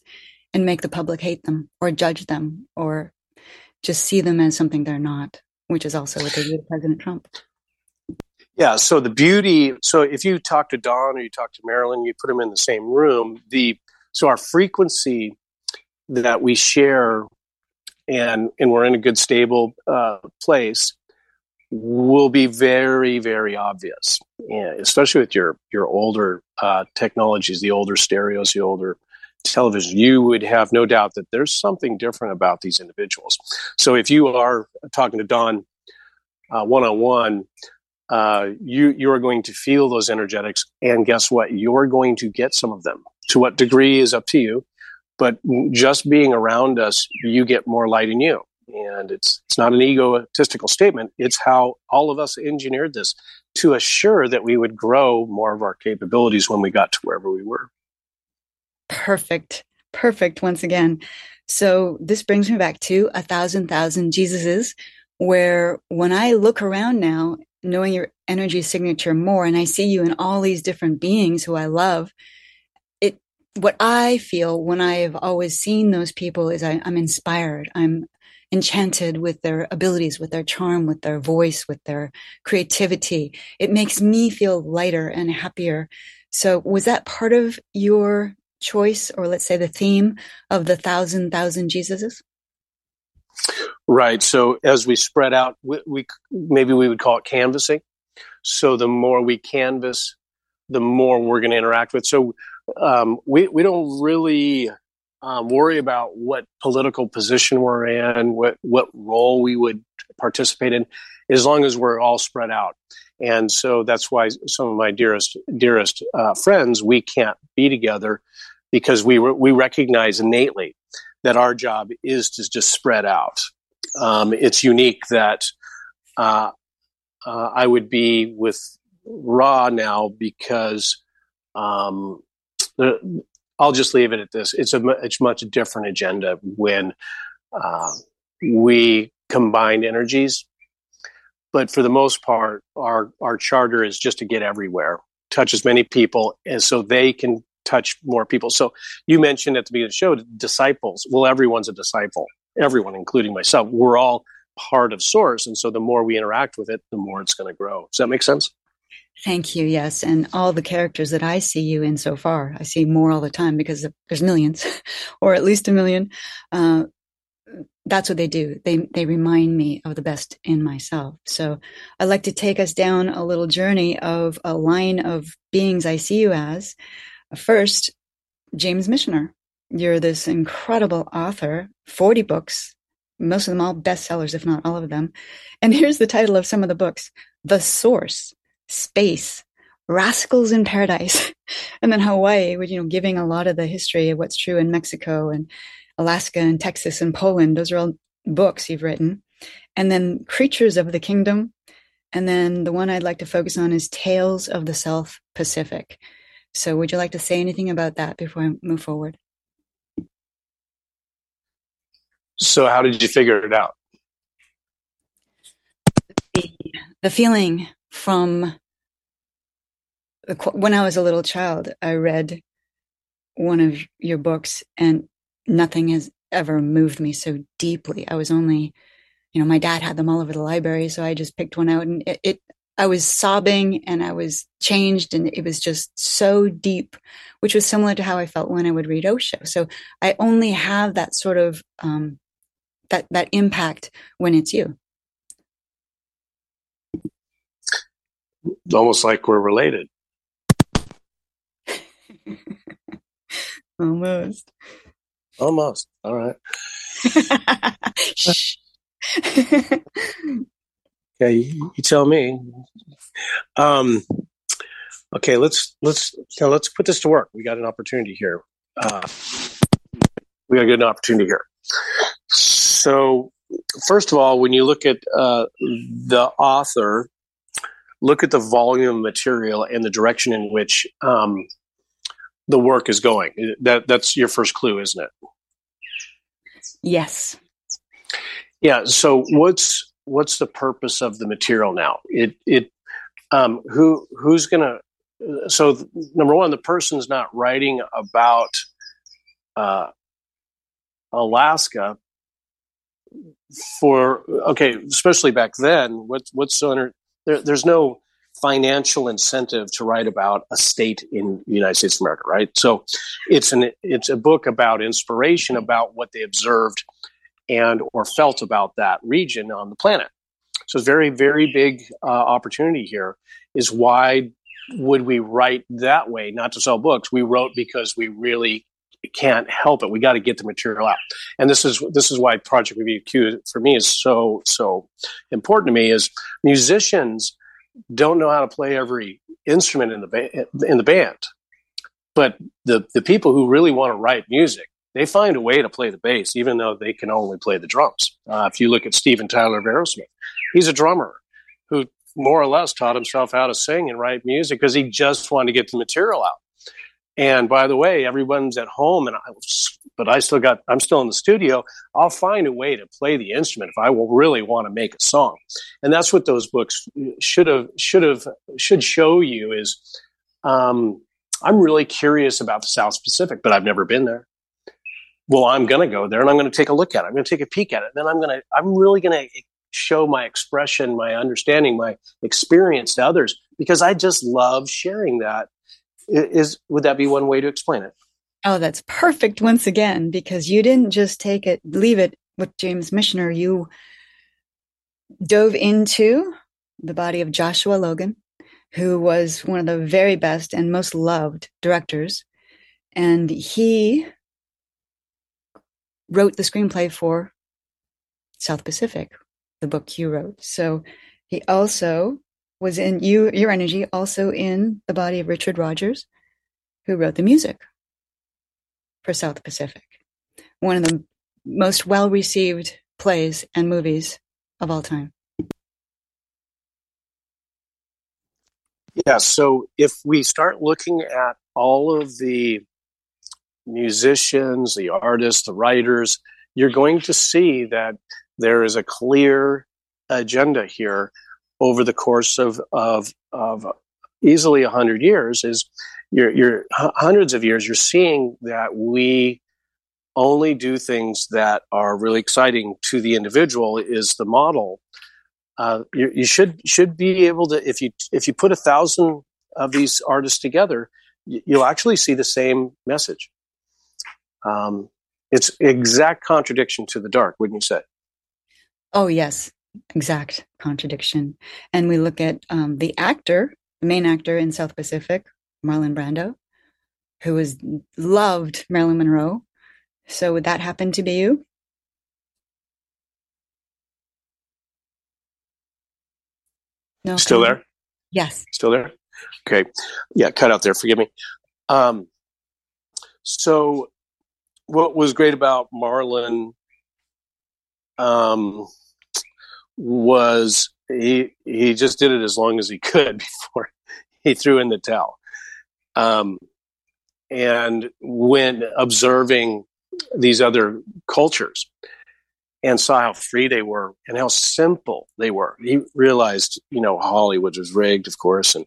B: and make the public hate them or judge them or just see them as something they're not, which is also what they do to President Trump.
A: Yeah, so the beauty so if you talk to Don or you talk to Marilyn, you put them in the same room, the so our frequency that we share and and we're in a good stable uh, place will be very very obvious. Especially with your your older uh, technologies the older stereos the older television you would have no doubt that there's something different about these individuals. So if you are talking to don one on one you you are going to feel those energetics and guess what? You're going to get some of them. To what degree is up to you but just being around us you get more light in you and it's it's not an egotistical statement it's how all of us engineered this to assure that we would grow more of our capabilities when we got to wherever we were
B: perfect perfect once again. So this brings me back to a thousand thousand Jesuses, where when I look around now, knowing your energy signature more, and I see you in all these different beings who I love, it what I feel when I've always seen those people is I, I'm inspired. I'm enchanted with their abilities, with their charm, with their voice, with their creativity. It makes me feel lighter and happier. So was that part of your choice or let's say the theme of the thousand thousand Jesuses?
A: Right. So as we spread out, we, we, maybe we would call it canvassing. So the more we canvas, the more we're going to interact with. So um, we we don't really um, worry about what political position we're in, what what role we would participate in, as long as we're all spread out. And so that's why some of my dearest dearest uh, friends we can't be together because we re- we recognize innately that our job is to just spread out. Um, it's unique that uh, uh, I would be with Ra now because um, the, I'll just leave it at this. It's a much much different agenda when uh, we combine energies. But for the most part, our our charter is just to get everywhere, touch as many people, and so they can touch more people. So you mentioned at the beginning of the show disciples. Well, everyone's a disciple. Everyone, including myself, we're all part of Source, and so the more we interact with it, the more it's going to grow. Does that make sense?
B: Thank you. Yes. And all the characters that I see you in so far, I see more all the time because there's millions or at least a million. Uh, that's what they do. They, they remind me of the best in myself. So I'd like to take us down a little journey of a line of beings I see you as. First, James Michener. You're this incredible author, 40 books, most of them all bestsellers, if not all of them. And here's the title of some of the books The Source space, rascals in paradise, and then Hawaii, which, you know, giving a lot of the history of what's true in Mexico and Alaska and Texas and Poland. Those are all books you've written. And then Creatures of the Kingdom. And then the one I'd like to focus on is Tales of the South Pacific. So, would you like to say anything about that before I move forward?
A: So, how did you figure it out?
B: The, the feeling from when I was a little child, I read one of your books and nothing has ever moved me so deeply. I was only, you know, my dad had them all over the library. So I just picked one out and it, it I was sobbing and I was changed and it was just so deep, which was similar to how I felt when I would read Osho. So I only have that sort of, um, that, that impact when it's you.
A: Almost like we're related.
B: Almost.
A: Almost. All right. okay, you, you, tell me. Um, okay, let's let's now let's put this to work. We got an opportunity here. Uh, we got a good opportunity here. So, first of all, when you look at uh, the author look at the volume of material and the direction in which um, the work is going. That that's your first clue, isn't it?
B: Yes.
A: Yeah. So what's what's the purpose of the material now? It it um, who who's gonna so number one, the person's not writing about uh, Alaska for okay, especially back then. What's what's so inter- there, there's no financial incentive to write about a state in the United States of America, right? So it's an it's a book about inspiration about what they observed and or felt about that region on the planet. So it's very very big uh, opportunity here. Is why would we write that way? Not to sell books. We wrote because we really can't help it. We got to get the material out. And this is this is why Project Review Q for me is so so important to me. Is musicians don't know how to play every instrument in the ba- in the band, but the the people who really want to write music, they find a way to play the bass, even though they can only play the drums. Uh, if you look at Steven Tyler of Aerosmith, he's a drummer who more or less taught himself how to sing and write music because he just wanted to get the material out. And by the way, everyone's at home, and I but I still got, I'm still in the studio. I'll find a way to play the instrument if I will really want to make a song. And that's what those books should have, should have, should show you is, um, I'm really curious about the South Pacific, but I've never been there. Well, I'm going to go there and I'm going to take a look at it. I'm going to take a peek at it. Then I'm going to, I'm really going to show my expression, my understanding, my experience to others because I just love sharing that. Is would that be one way to explain it?
B: Oh, that's perfect once again because you didn't just take it, leave it with James Michener. You dove into the body of Joshua Logan, who was one of the very best and most loved directors. And he wrote the screenplay for South Pacific, the book you wrote. So he also was in you your energy also in the body of Richard Rodgers, who wrote the music for South Pacific. One of the most well received plays and movies of all time.
A: Yeah, so if we start looking at all of the musicians, the artists, the writers, you're going to see that there is a clear agenda here over the course of of, of easily a hundred years. Is you're, you're hundreds of years. You're seeing that we only do things that are really exciting to the individual. Is the model. Uh, you, you should should be able to if you if you put a thousand of these artists together, you'll actually see the same message. Um, it's exact contradiction to the dark, wouldn't you say?
B: Oh, yes, exact contradiction. And we look at um, the actor, the main actor in South Pacific, Marlon Brando, who was loved Marilyn Monroe. So would that happen to be you?
A: No. Still there?
B: Yes.
A: Still there? Okay. Yeah, cut out there. Forgive me. Um, so, what was great about Marlon um, was he he just did it as long as he could before he threw in the towel. Um, and when observing these other cultures and saw how free they were and how simple they were, he realized, you know, Hollywood was rigged, of course, and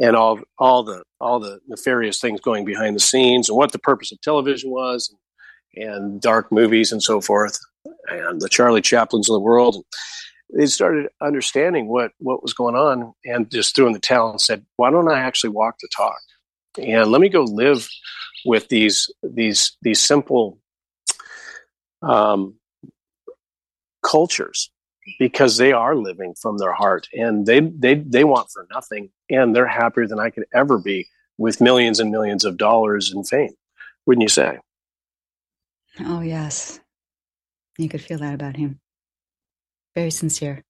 A: and all all the all the nefarious things going behind the scenes and what the purpose of television was and, and dark movies and so forth and the Charlie Chaplins of the world they started understanding what what was going on and just threw in the towel and said, "Why don't I actually walk the talk and let me go live with these these these simple um, cultures because they are living from their heart and they they they want for nothing and they're happier than I could ever be with millions and millions of dollars in fame. Wouldn't you say?
B: Oh yes, you could feel that about him very sincere.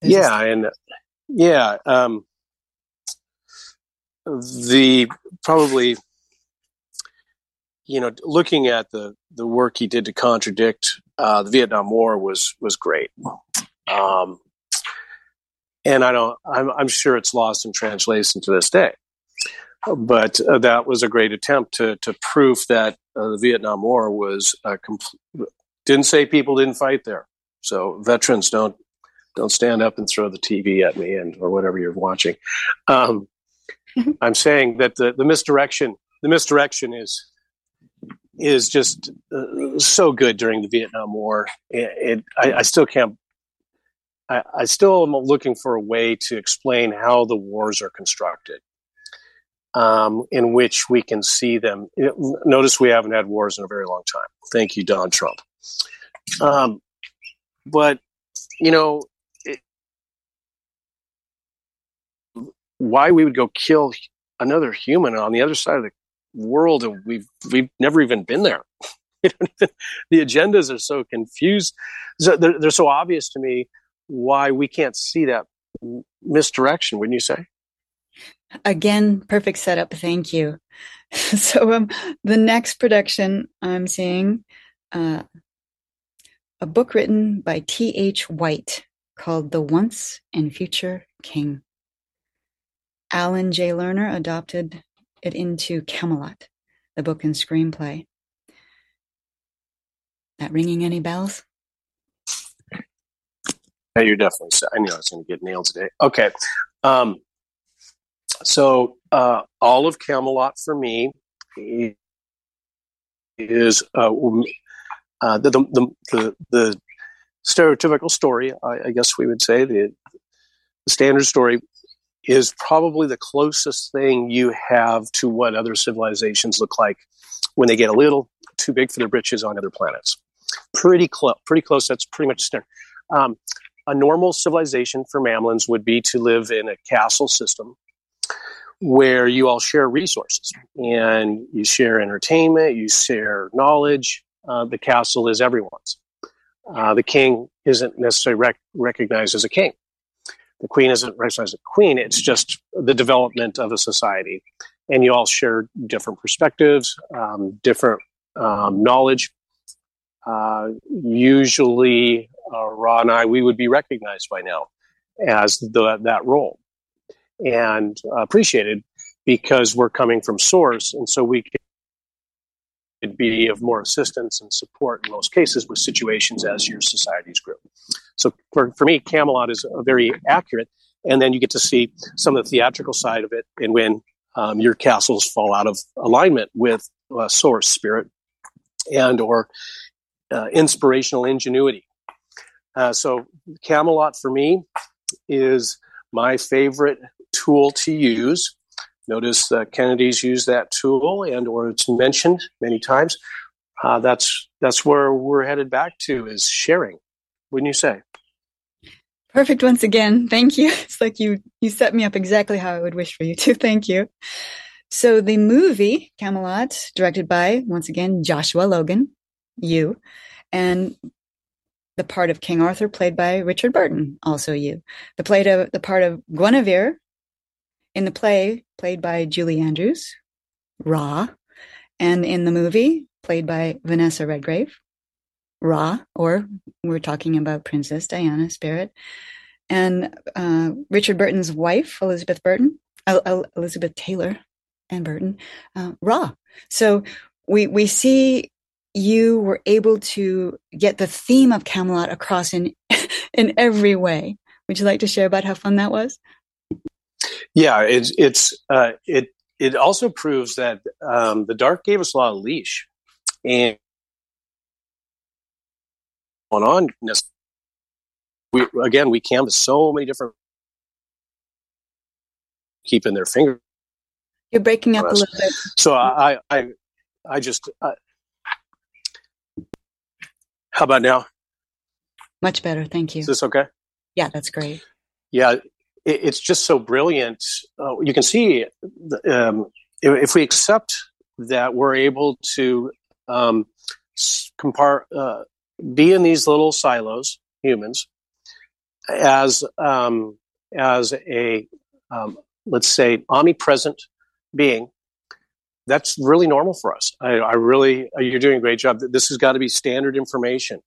A: There's yeah, and yeah, um, the probably you know looking at the the work he did to contradict uh, the Vietnam War was was great. Um, and I don't, I'm, I'm sure it's lost in translation to this day. But uh, that was a great attempt to to prove that uh, the Vietnam War was uh, compl- didn't say people didn't fight there. So veterans don't don't stand up and throw the TV at me and or whatever you're watching. Um, I'm saying that the, the misdirection the misdirection is is just uh, so good during the Vietnam War. It, it I, I, still can't. I, I, still am looking for a way to explain how the wars are constructed, um, in which we can see them. Notice we haven't had wars in a very long time. Thank you, Don Trump. Um, but you know it, why we would go kill another human on the other side of the world and we've we've never even been there. The agendas are so confused. So they're, they're so obvious to me why we can't see that misdirection wouldn't you say?
B: Again perfect setup thank you. So um, the next production i'm seeing uh, a book written by T.H. White called The Once and Future King. Alan J. Lerner adopted it into Camelot, the book and screenplay. That ringing any bells?
A: Yeah, you're definitely. I knew I was going to get nailed today. Okay, um, so uh, all of Camelot for me is uh, uh, the, the, the, the, stereotypical story, I, I, guess we would say, the, the standard story is probably the closest thing you have to what other civilizations look like when they get a little too big for their britches on other planets. Pretty close. Pretty close. That's pretty much standard. Um, a normal civilization for mammalians would be to live in a castle system where you all share resources and you share entertainment, you share knowledge. Uh, the castle is everyone's. Uh, the king isn't necessarily rec- recognized as a king. The queen isn't recognized as a queen. It's just the development of a society. And you all share different perspectives, um, different um, knowledge. Uh, usually, uh, Ra and I, we would be recognized by now as the, that role and appreciated because we're coming from source. And so we be of more assistance and support in most cases with situations as your societies grow. So for, for me, Camelot is very accurate. And then you get to see some of the theatrical side of it and when um, your castles fall out of alignment with uh, source spirit and or uh, inspirational ingenuity. Uh, so Camelot for me is my favorite tool to use. Notice uh, Kennedy's used that tool, and or it's mentioned many times. Uh, that's that's where we're headed back to is sharing. Wouldn't you say?
B: Perfect. Once again, thank you. It's like you you set me up exactly how I would wish for you to. Thank you. So the movie Camelot, directed by once again Joshua Logan, you, and the part of King Arthur played by Richard Burton, also you. The played of the part of Guinevere in the play played by Julie Andrews, Ra, and in the movie played by Vanessa Redgrave, Ra, or we're talking about Princess Diana Spirit, and uh, Richard Burton's wife, Elizabeth Burton, Elizabeth Taylor, and Burton, uh, Ra. So we we see you were able to get the theme of Camelot across in in every way. Would you like to share about how fun that was?
A: Yeah, it's it's uh, it it also proves that um, the dark gave us a lot of leash, and on we again we canvas so many different keeping their finger.
B: You're breaking up a little bit.
A: So I I I just uh, how about now?
B: Much better, thank you.
A: Is this okay?
B: Yeah, that's great.
A: Yeah, it, it's just so brilliant. Uh, you can see um, if we accept that we're able to um, compar- uh, be in these little silos, humans, as um, as a um, let's say omnipresent being that's really normal for us. I, I really, uh, you're doing a great job. This has got to be standard information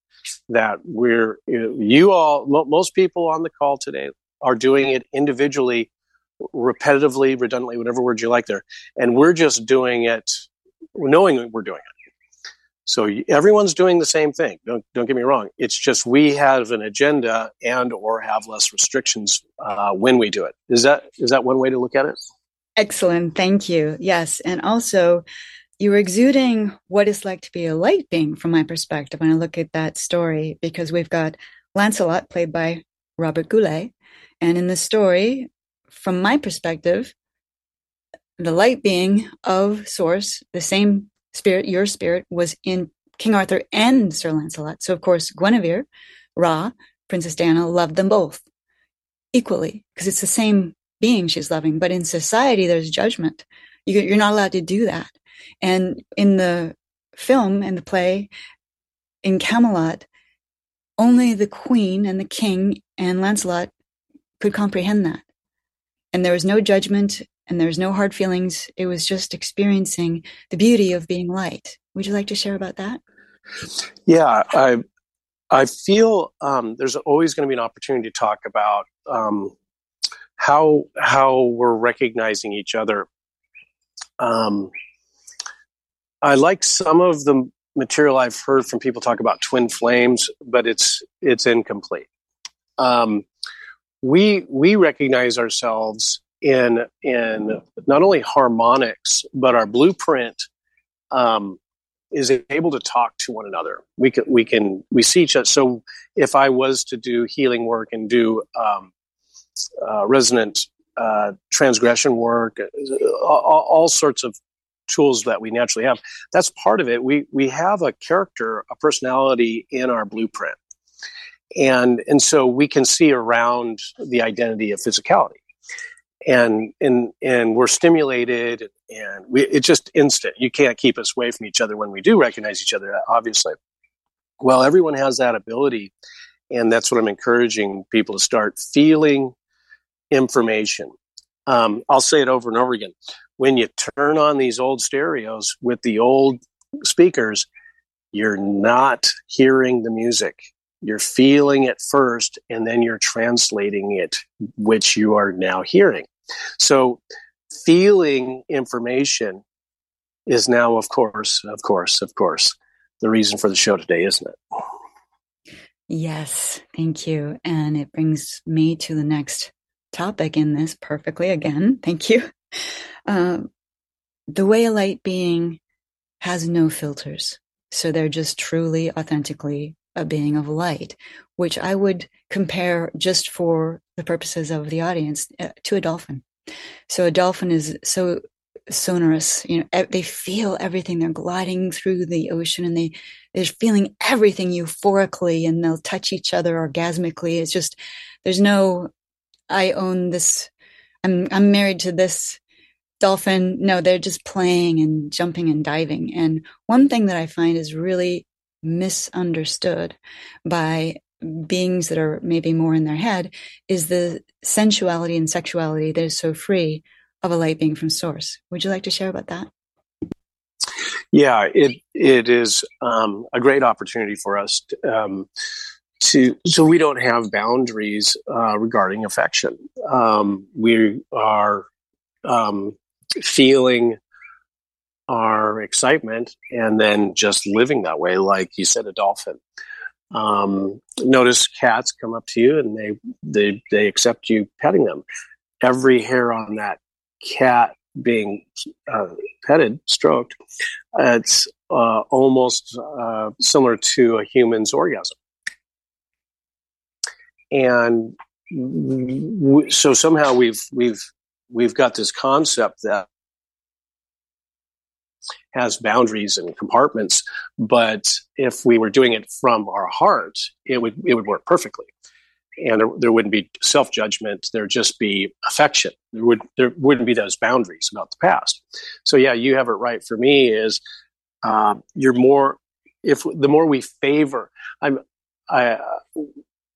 A: that we're, you all, most people on the call today are doing it individually, repetitively, redundantly, whatever word you like there. And we're just doing it knowing we're doing it. So everyone's doing the same thing. Don't, don't get me wrong. It's just we have an agenda and or have less restrictions uh, when we do it. Is that is that one way to look at it?
B: Excellent. Thank you. Yes. And also, you're exuding what it's like to be a light being from my perspective when I look at that story, because we've got Lancelot played by Robert Goulet. And in the story, from my perspective, the light being of Source, the same spirit, your spirit, was in King Arthur and Sir Lancelot. So, of course, Guinevere, Ra, Princess Diana loved them both equally because it's the same being she's loving. But in society, there's judgment. You, are not allowed to do that. And in the film and the play in Camelot, only the queen and the king and Lancelot could comprehend that. And there was no judgment and there was no hard feelings. It was just experiencing the beauty of being light. Would you like to share about that?
A: Yeah, I I feel um, there's always going to be an opportunity to talk about um, how how we're recognizing each other. Um, I like some of the material I've heard from people talk about twin flames, but it's it's incomplete. Um, we we recognize ourselves in in not only harmonics, but our blueprint um, is able to talk to one another. We can we can we see each other. So if I was to do healing work and do um, uh, resonant uh, transgression work, uh, all, all, sorts of tools that we naturally have. That's part of it. We we have a character, a personality in our blueprint, and and so we can see around the identity of physicality, and and and we're stimulated, and we it's just instant. You can't keep us away from each other when we do recognize each other. Obviously, well, everyone has that ability, and that's what I'm encouraging people to start feeling information. Um, I'll say it over and over again. When you turn on these old stereos with the old speakers, you're not hearing the music. You're feeling it first, and then you're translating it, which you are now hearing. So, feeling information is now, of course, of course, of course, the reason for the show today, isn't it?
B: Yes, thank you. And it brings me to the next topic in this perfectly again. Thank you. Uh, the way a light being has no filters. So they're just truly, authentically a being of light, which I would compare just for the purposes of the audience uh, to a dolphin. So a dolphin is so sonorous, you know, they feel everything. They're gliding through the ocean and they, they're feeling everything euphorically and they'll touch each other orgasmically. It's just, there's no I own this. I'm I'm married to this dolphin. No, they're just playing and jumping and diving. And one thing that I find is really misunderstood by beings that are maybe more in their head is the sensuality and sexuality that is so free of a light being from source. Would you like to share about that?
A: Yeah, it it is um, a great opportunity for us. To, um, to so we don't have boundaries uh, regarding affection. Um, we are um, feeling our excitement and then just living that way, like you said, a dolphin. Um, notice cats come up to you and they they they accept you petting them. Every hair on that cat being uh, petted, stroked, it's uh, almost uh, similar to a human's orgasm and w- so somehow we've we've we've got this concept that has boundaries and compartments but if we were doing it from our heart it would it would work perfectly. And there, there wouldn't be self-judgment. There'd just be affection. There would there wouldn't be those boundaries about the past. So yeah you have it right for me is uh, you're more if the more we favor i'm i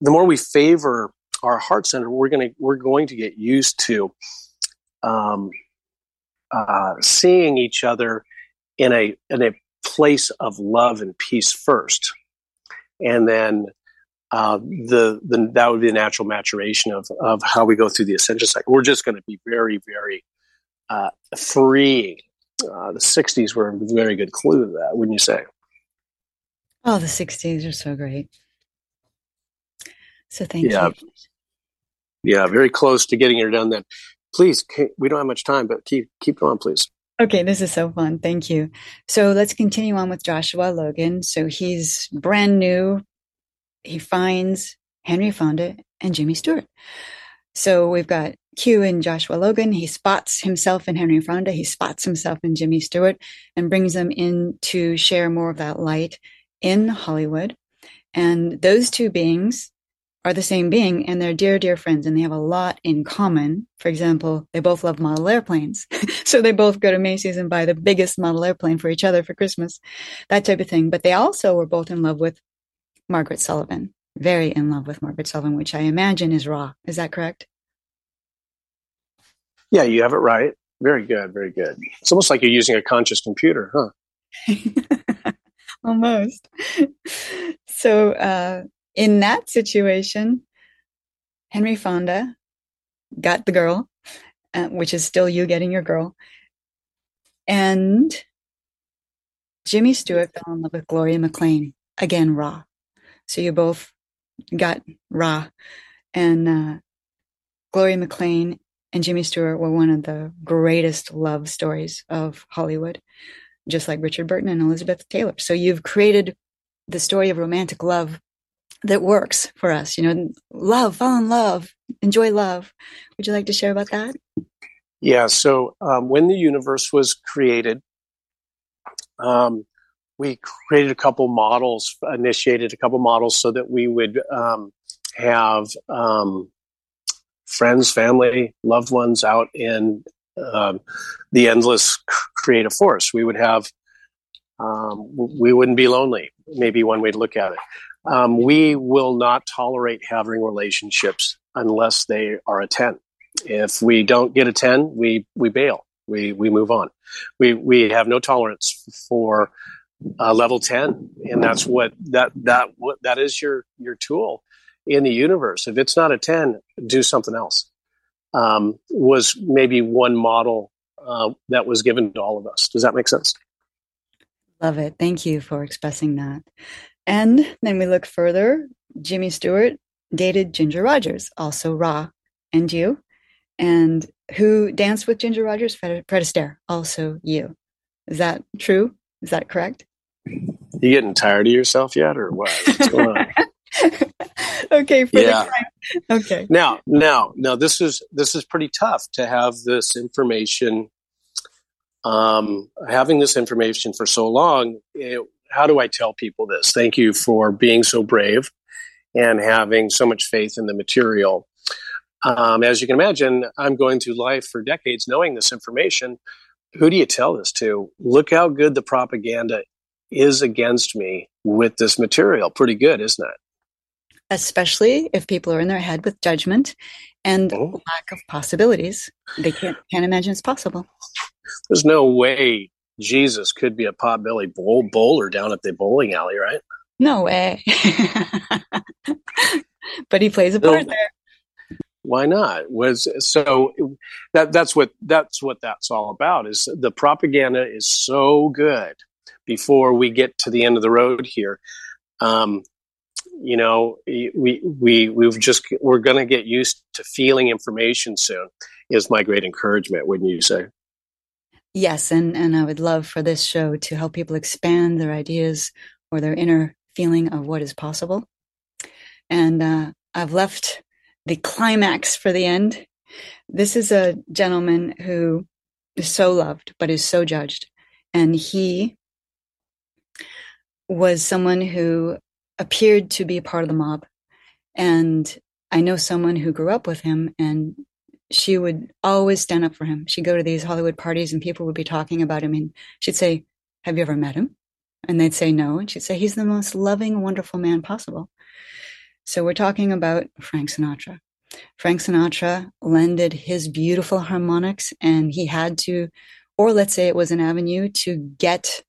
A: the more we favor our heart center, we're to we're going to get used to um, uh, seeing each other in a in a place of love and peace first, and then uh, the, the that would be the natural maturation of of how we go through the ascension cycle. We're just going to be very very uh, freeing. Uh, the '60s were a very good clue to that, wouldn't you say?
B: Oh, the '60s are so great. So thank
A: yeah.
B: you.
A: Yeah, very close to getting it done. Then, please, we don't have much time, but keep keep going, please.
B: Okay, this is so fun. Thank you. So let's continue on with Joshua Logan. So he's brand new. He finds Henry Fonda and Jimmy Stewart. So we've got Q and Joshua Logan. He spots himself in Henry Fonda. He spots himself in Jimmy Stewart and brings them in to share more of that light in Hollywood. And those two beings are the same being and they're dear, dear friends and they have a lot in common. For example, they both love model airplanes. so they both go to Macy's and buy the biggest model airplane for each other for Christmas, that type of thing. But they also were both in love with Margaret Sullavan, very in love with Margaret Sullavan, which I imagine is Ra. Is that correct?
A: Yeah, you have it right. Very good, very good. It's almost like you're using a conscious computer,
B: huh? almost. So, uh, in that situation, Henry Fonda got the girl, uh, which is still you getting your girl. And Jimmy Stewart fell in love with Gloria McLean. Again, Ra. So you both got Ra. And uh, Gloria McLean and Jimmy Stewart were one of the greatest love stories of Hollywood, just like Richard Burton and Elizabeth Taylor. So you've created the story of romantic love that works for us. You know, love, fall in love, enjoy love. Would you like to share about that?
A: Yeah. So um, when the universe was created, um, we created a couple models, initiated a couple models so that we would um, have um, friends, family, loved ones out in um, the endless creative force. We would have, um, we wouldn't be lonely. Maybe one way to look at it. Um, we will not tolerate having relationships unless they are a 10. If we don't get a 10, we, we bail. We, we move on. We, we have no tolerance for uh, level 10 and that's what that that what that is your your tool in the universe if it's not a 10 do something else um, was maybe one model uh, that was given to all of us does that make sense
B: love it thank you for expressing that and then we look further jimmy stewart dated ginger rogers also Ra and you and who danced with Ginger Rogers? Fred, Fred Astaire, also you. Is that true? Is that correct?
A: You getting tired of yourself yet, or what? What's going on?
B: okay. yeah. Okay.
A: Now, now, now, this is this is pretty tough to have this information. Um, having this information for so long, it, how do I tell people this? Thank you for being so brave and having so much faith in the material. Um, as you can imagine, I'm going through life for decades knowing this information. Who do you tell this to? Look how good the propaganda is against me with this material. Pretty good, isn't it?
B: Especially if people are in their head with judgment and oh. lack of possibilities. They can't, can't imagine it's possible.
A: There's no way Jesus could be a potbelly bowl bowler down at the bowling alley, right?
B: No way. but he plays a part there.
A: Why not? Was so that that's what that's what that's all about is the propaganda is so good. Before we get to the end of the road here um, you know we we we've just we're going to get used to feeling information soon is my great encouragement wouldn't you say
B: yes and and i would love for this show to help people expand their ideas or their inner feeling of what is possible and uh, i've left the climax for the end. This is a gentleman who is so loved, but is so judged. And he was someone who appeared to be a part of the mob. And I know someone who grew up with him, and she would always stand up for him. She'd go to these Hollywood parties, and people would be talking about him. And she'd say, Have you ever met him? And they'd say no. And she'd say, He's the most loving, wonderful man possible. So we're talking about Frank Sinatra. Frank Sinatra lended his beautiful harmonics and he had to, or let's say it was an avenue to get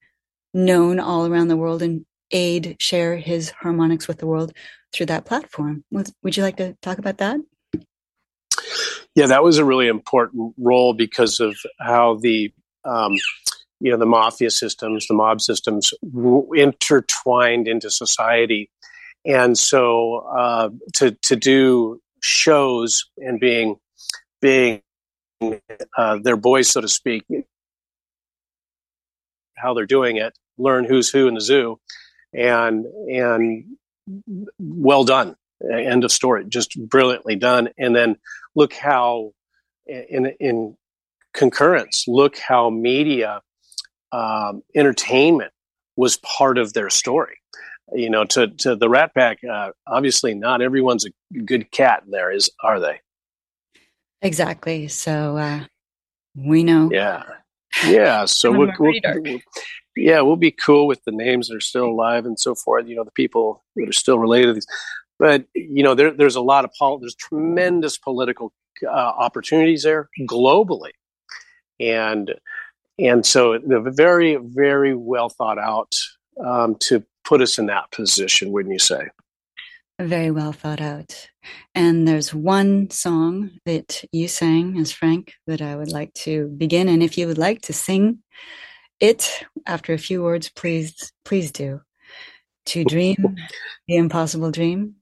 B: known all around the world and aid, share his harmonics with the world through that platform. Would, you like to talk about that?
A: Yeah, that was a really important role because of how the um, you know the mafia systems, the mob systems, intertwined into society and so uh, to to do shows and being being uh, their boys, so to speak, how they're doing it, learn who's who in the zoo, and and well done. End of story. Just brilliantly done. And then look how in in concurrence, look how media um, entertainment was part of their story you know, to to the Rat Pack. Uh, obviously, not everyone's a good cat. There is, are they?
B: Exactly. So uh, we know.
A: Yeah, yeah. So we'll, we'll, we'll, yeah, we'll be cool with the names that are still alive and so forth. You know, the people that are still related to these. But you know, there, there's a lot of pol- there's tremendous political uh, opportunities there globally, and and so the very very well thought out um, to put us in that position, wouldn't you say?
B: Very well thought out. And there's one song that you sang as Frank that I would like to begin. And if you would like to sing it, after a few words, please, please do. To dream the impossible dream,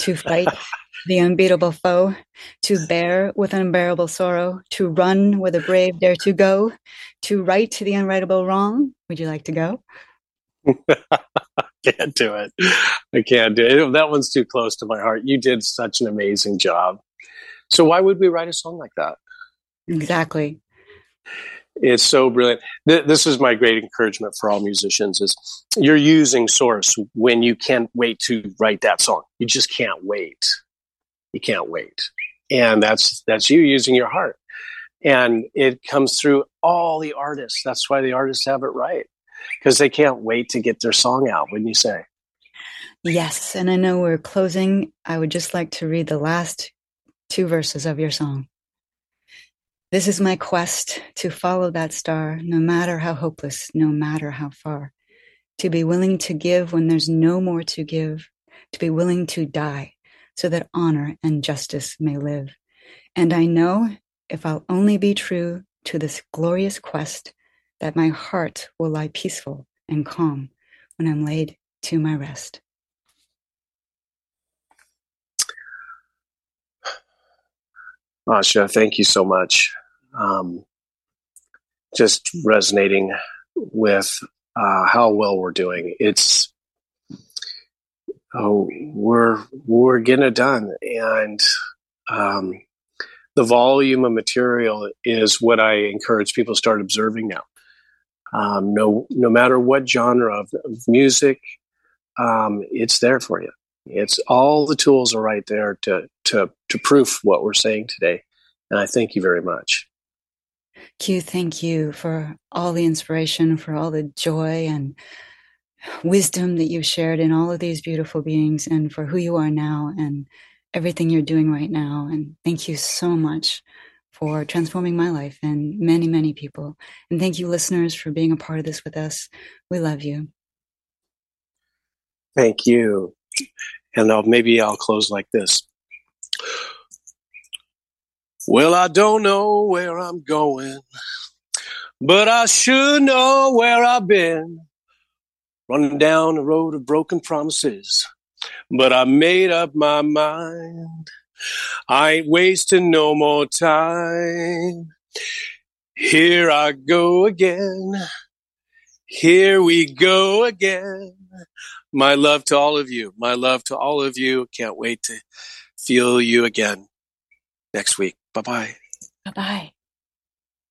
B: to fight the unbeatable foe, to bear with unbearable sorrow, to run where the brave dare to go, to right the unrightable wrong. Would you like to go?
A: can't do it. I can't do it. That one's too close to my heart. You did such an amazing job. So why would we write a song like that?
B: Exactly.
A: It's so brilliant. This is my great encouragement for all musicians is you're using source when you can't wait to write that song. You just can't wait. You can't wait. And that's that's you using your heart. And it comes through all the artists. That's why the artists have it right. Because they can't wait to get their song out, wouldn't you say?
B: Yes, and I know we're closing. I would just like to read the last two verses of your song. This is my quest to follow that star, no matter how hopeless, no matter how far. To be willing to give when there's no more to give, to be willing to die so that honor and justice may live. And I know if I'll only be true to this glorious quest, that my heart will lie peaceful and calm when I'm laid to my rest.
A: Asha, thank you so much. Um, just resonating with uh, how well we're doing. It's oh, we're we're getting it done, and um, the volume of material is what I encourage people to start observing now. Um, no, no matter what genre of, of music, um, it's there for you. It's all the tools are right there to to to proof what we're saying today. And I thank you very much.
B: Q, thank you for all the inspiration, for all the joy and wisdom that you've shared in all of these beautiful beings, and for who you are now and everything you're doing right now. And thank you so much for transforming my life and many, many people. And thank you, listeners, for being a part of this with us. We love you.
A: Thank you. And I'll, maybe I'll close like this. Well, I don't know where I'm going, but I should know where I've been. Running down the road of broken promises, but I made up my mind. I ain't wasting no more time. Here I go again. Here we go again. My love to all of you. My love to all of you. Can't wait to feel you again next week. Bye bye.
B: Bye bye.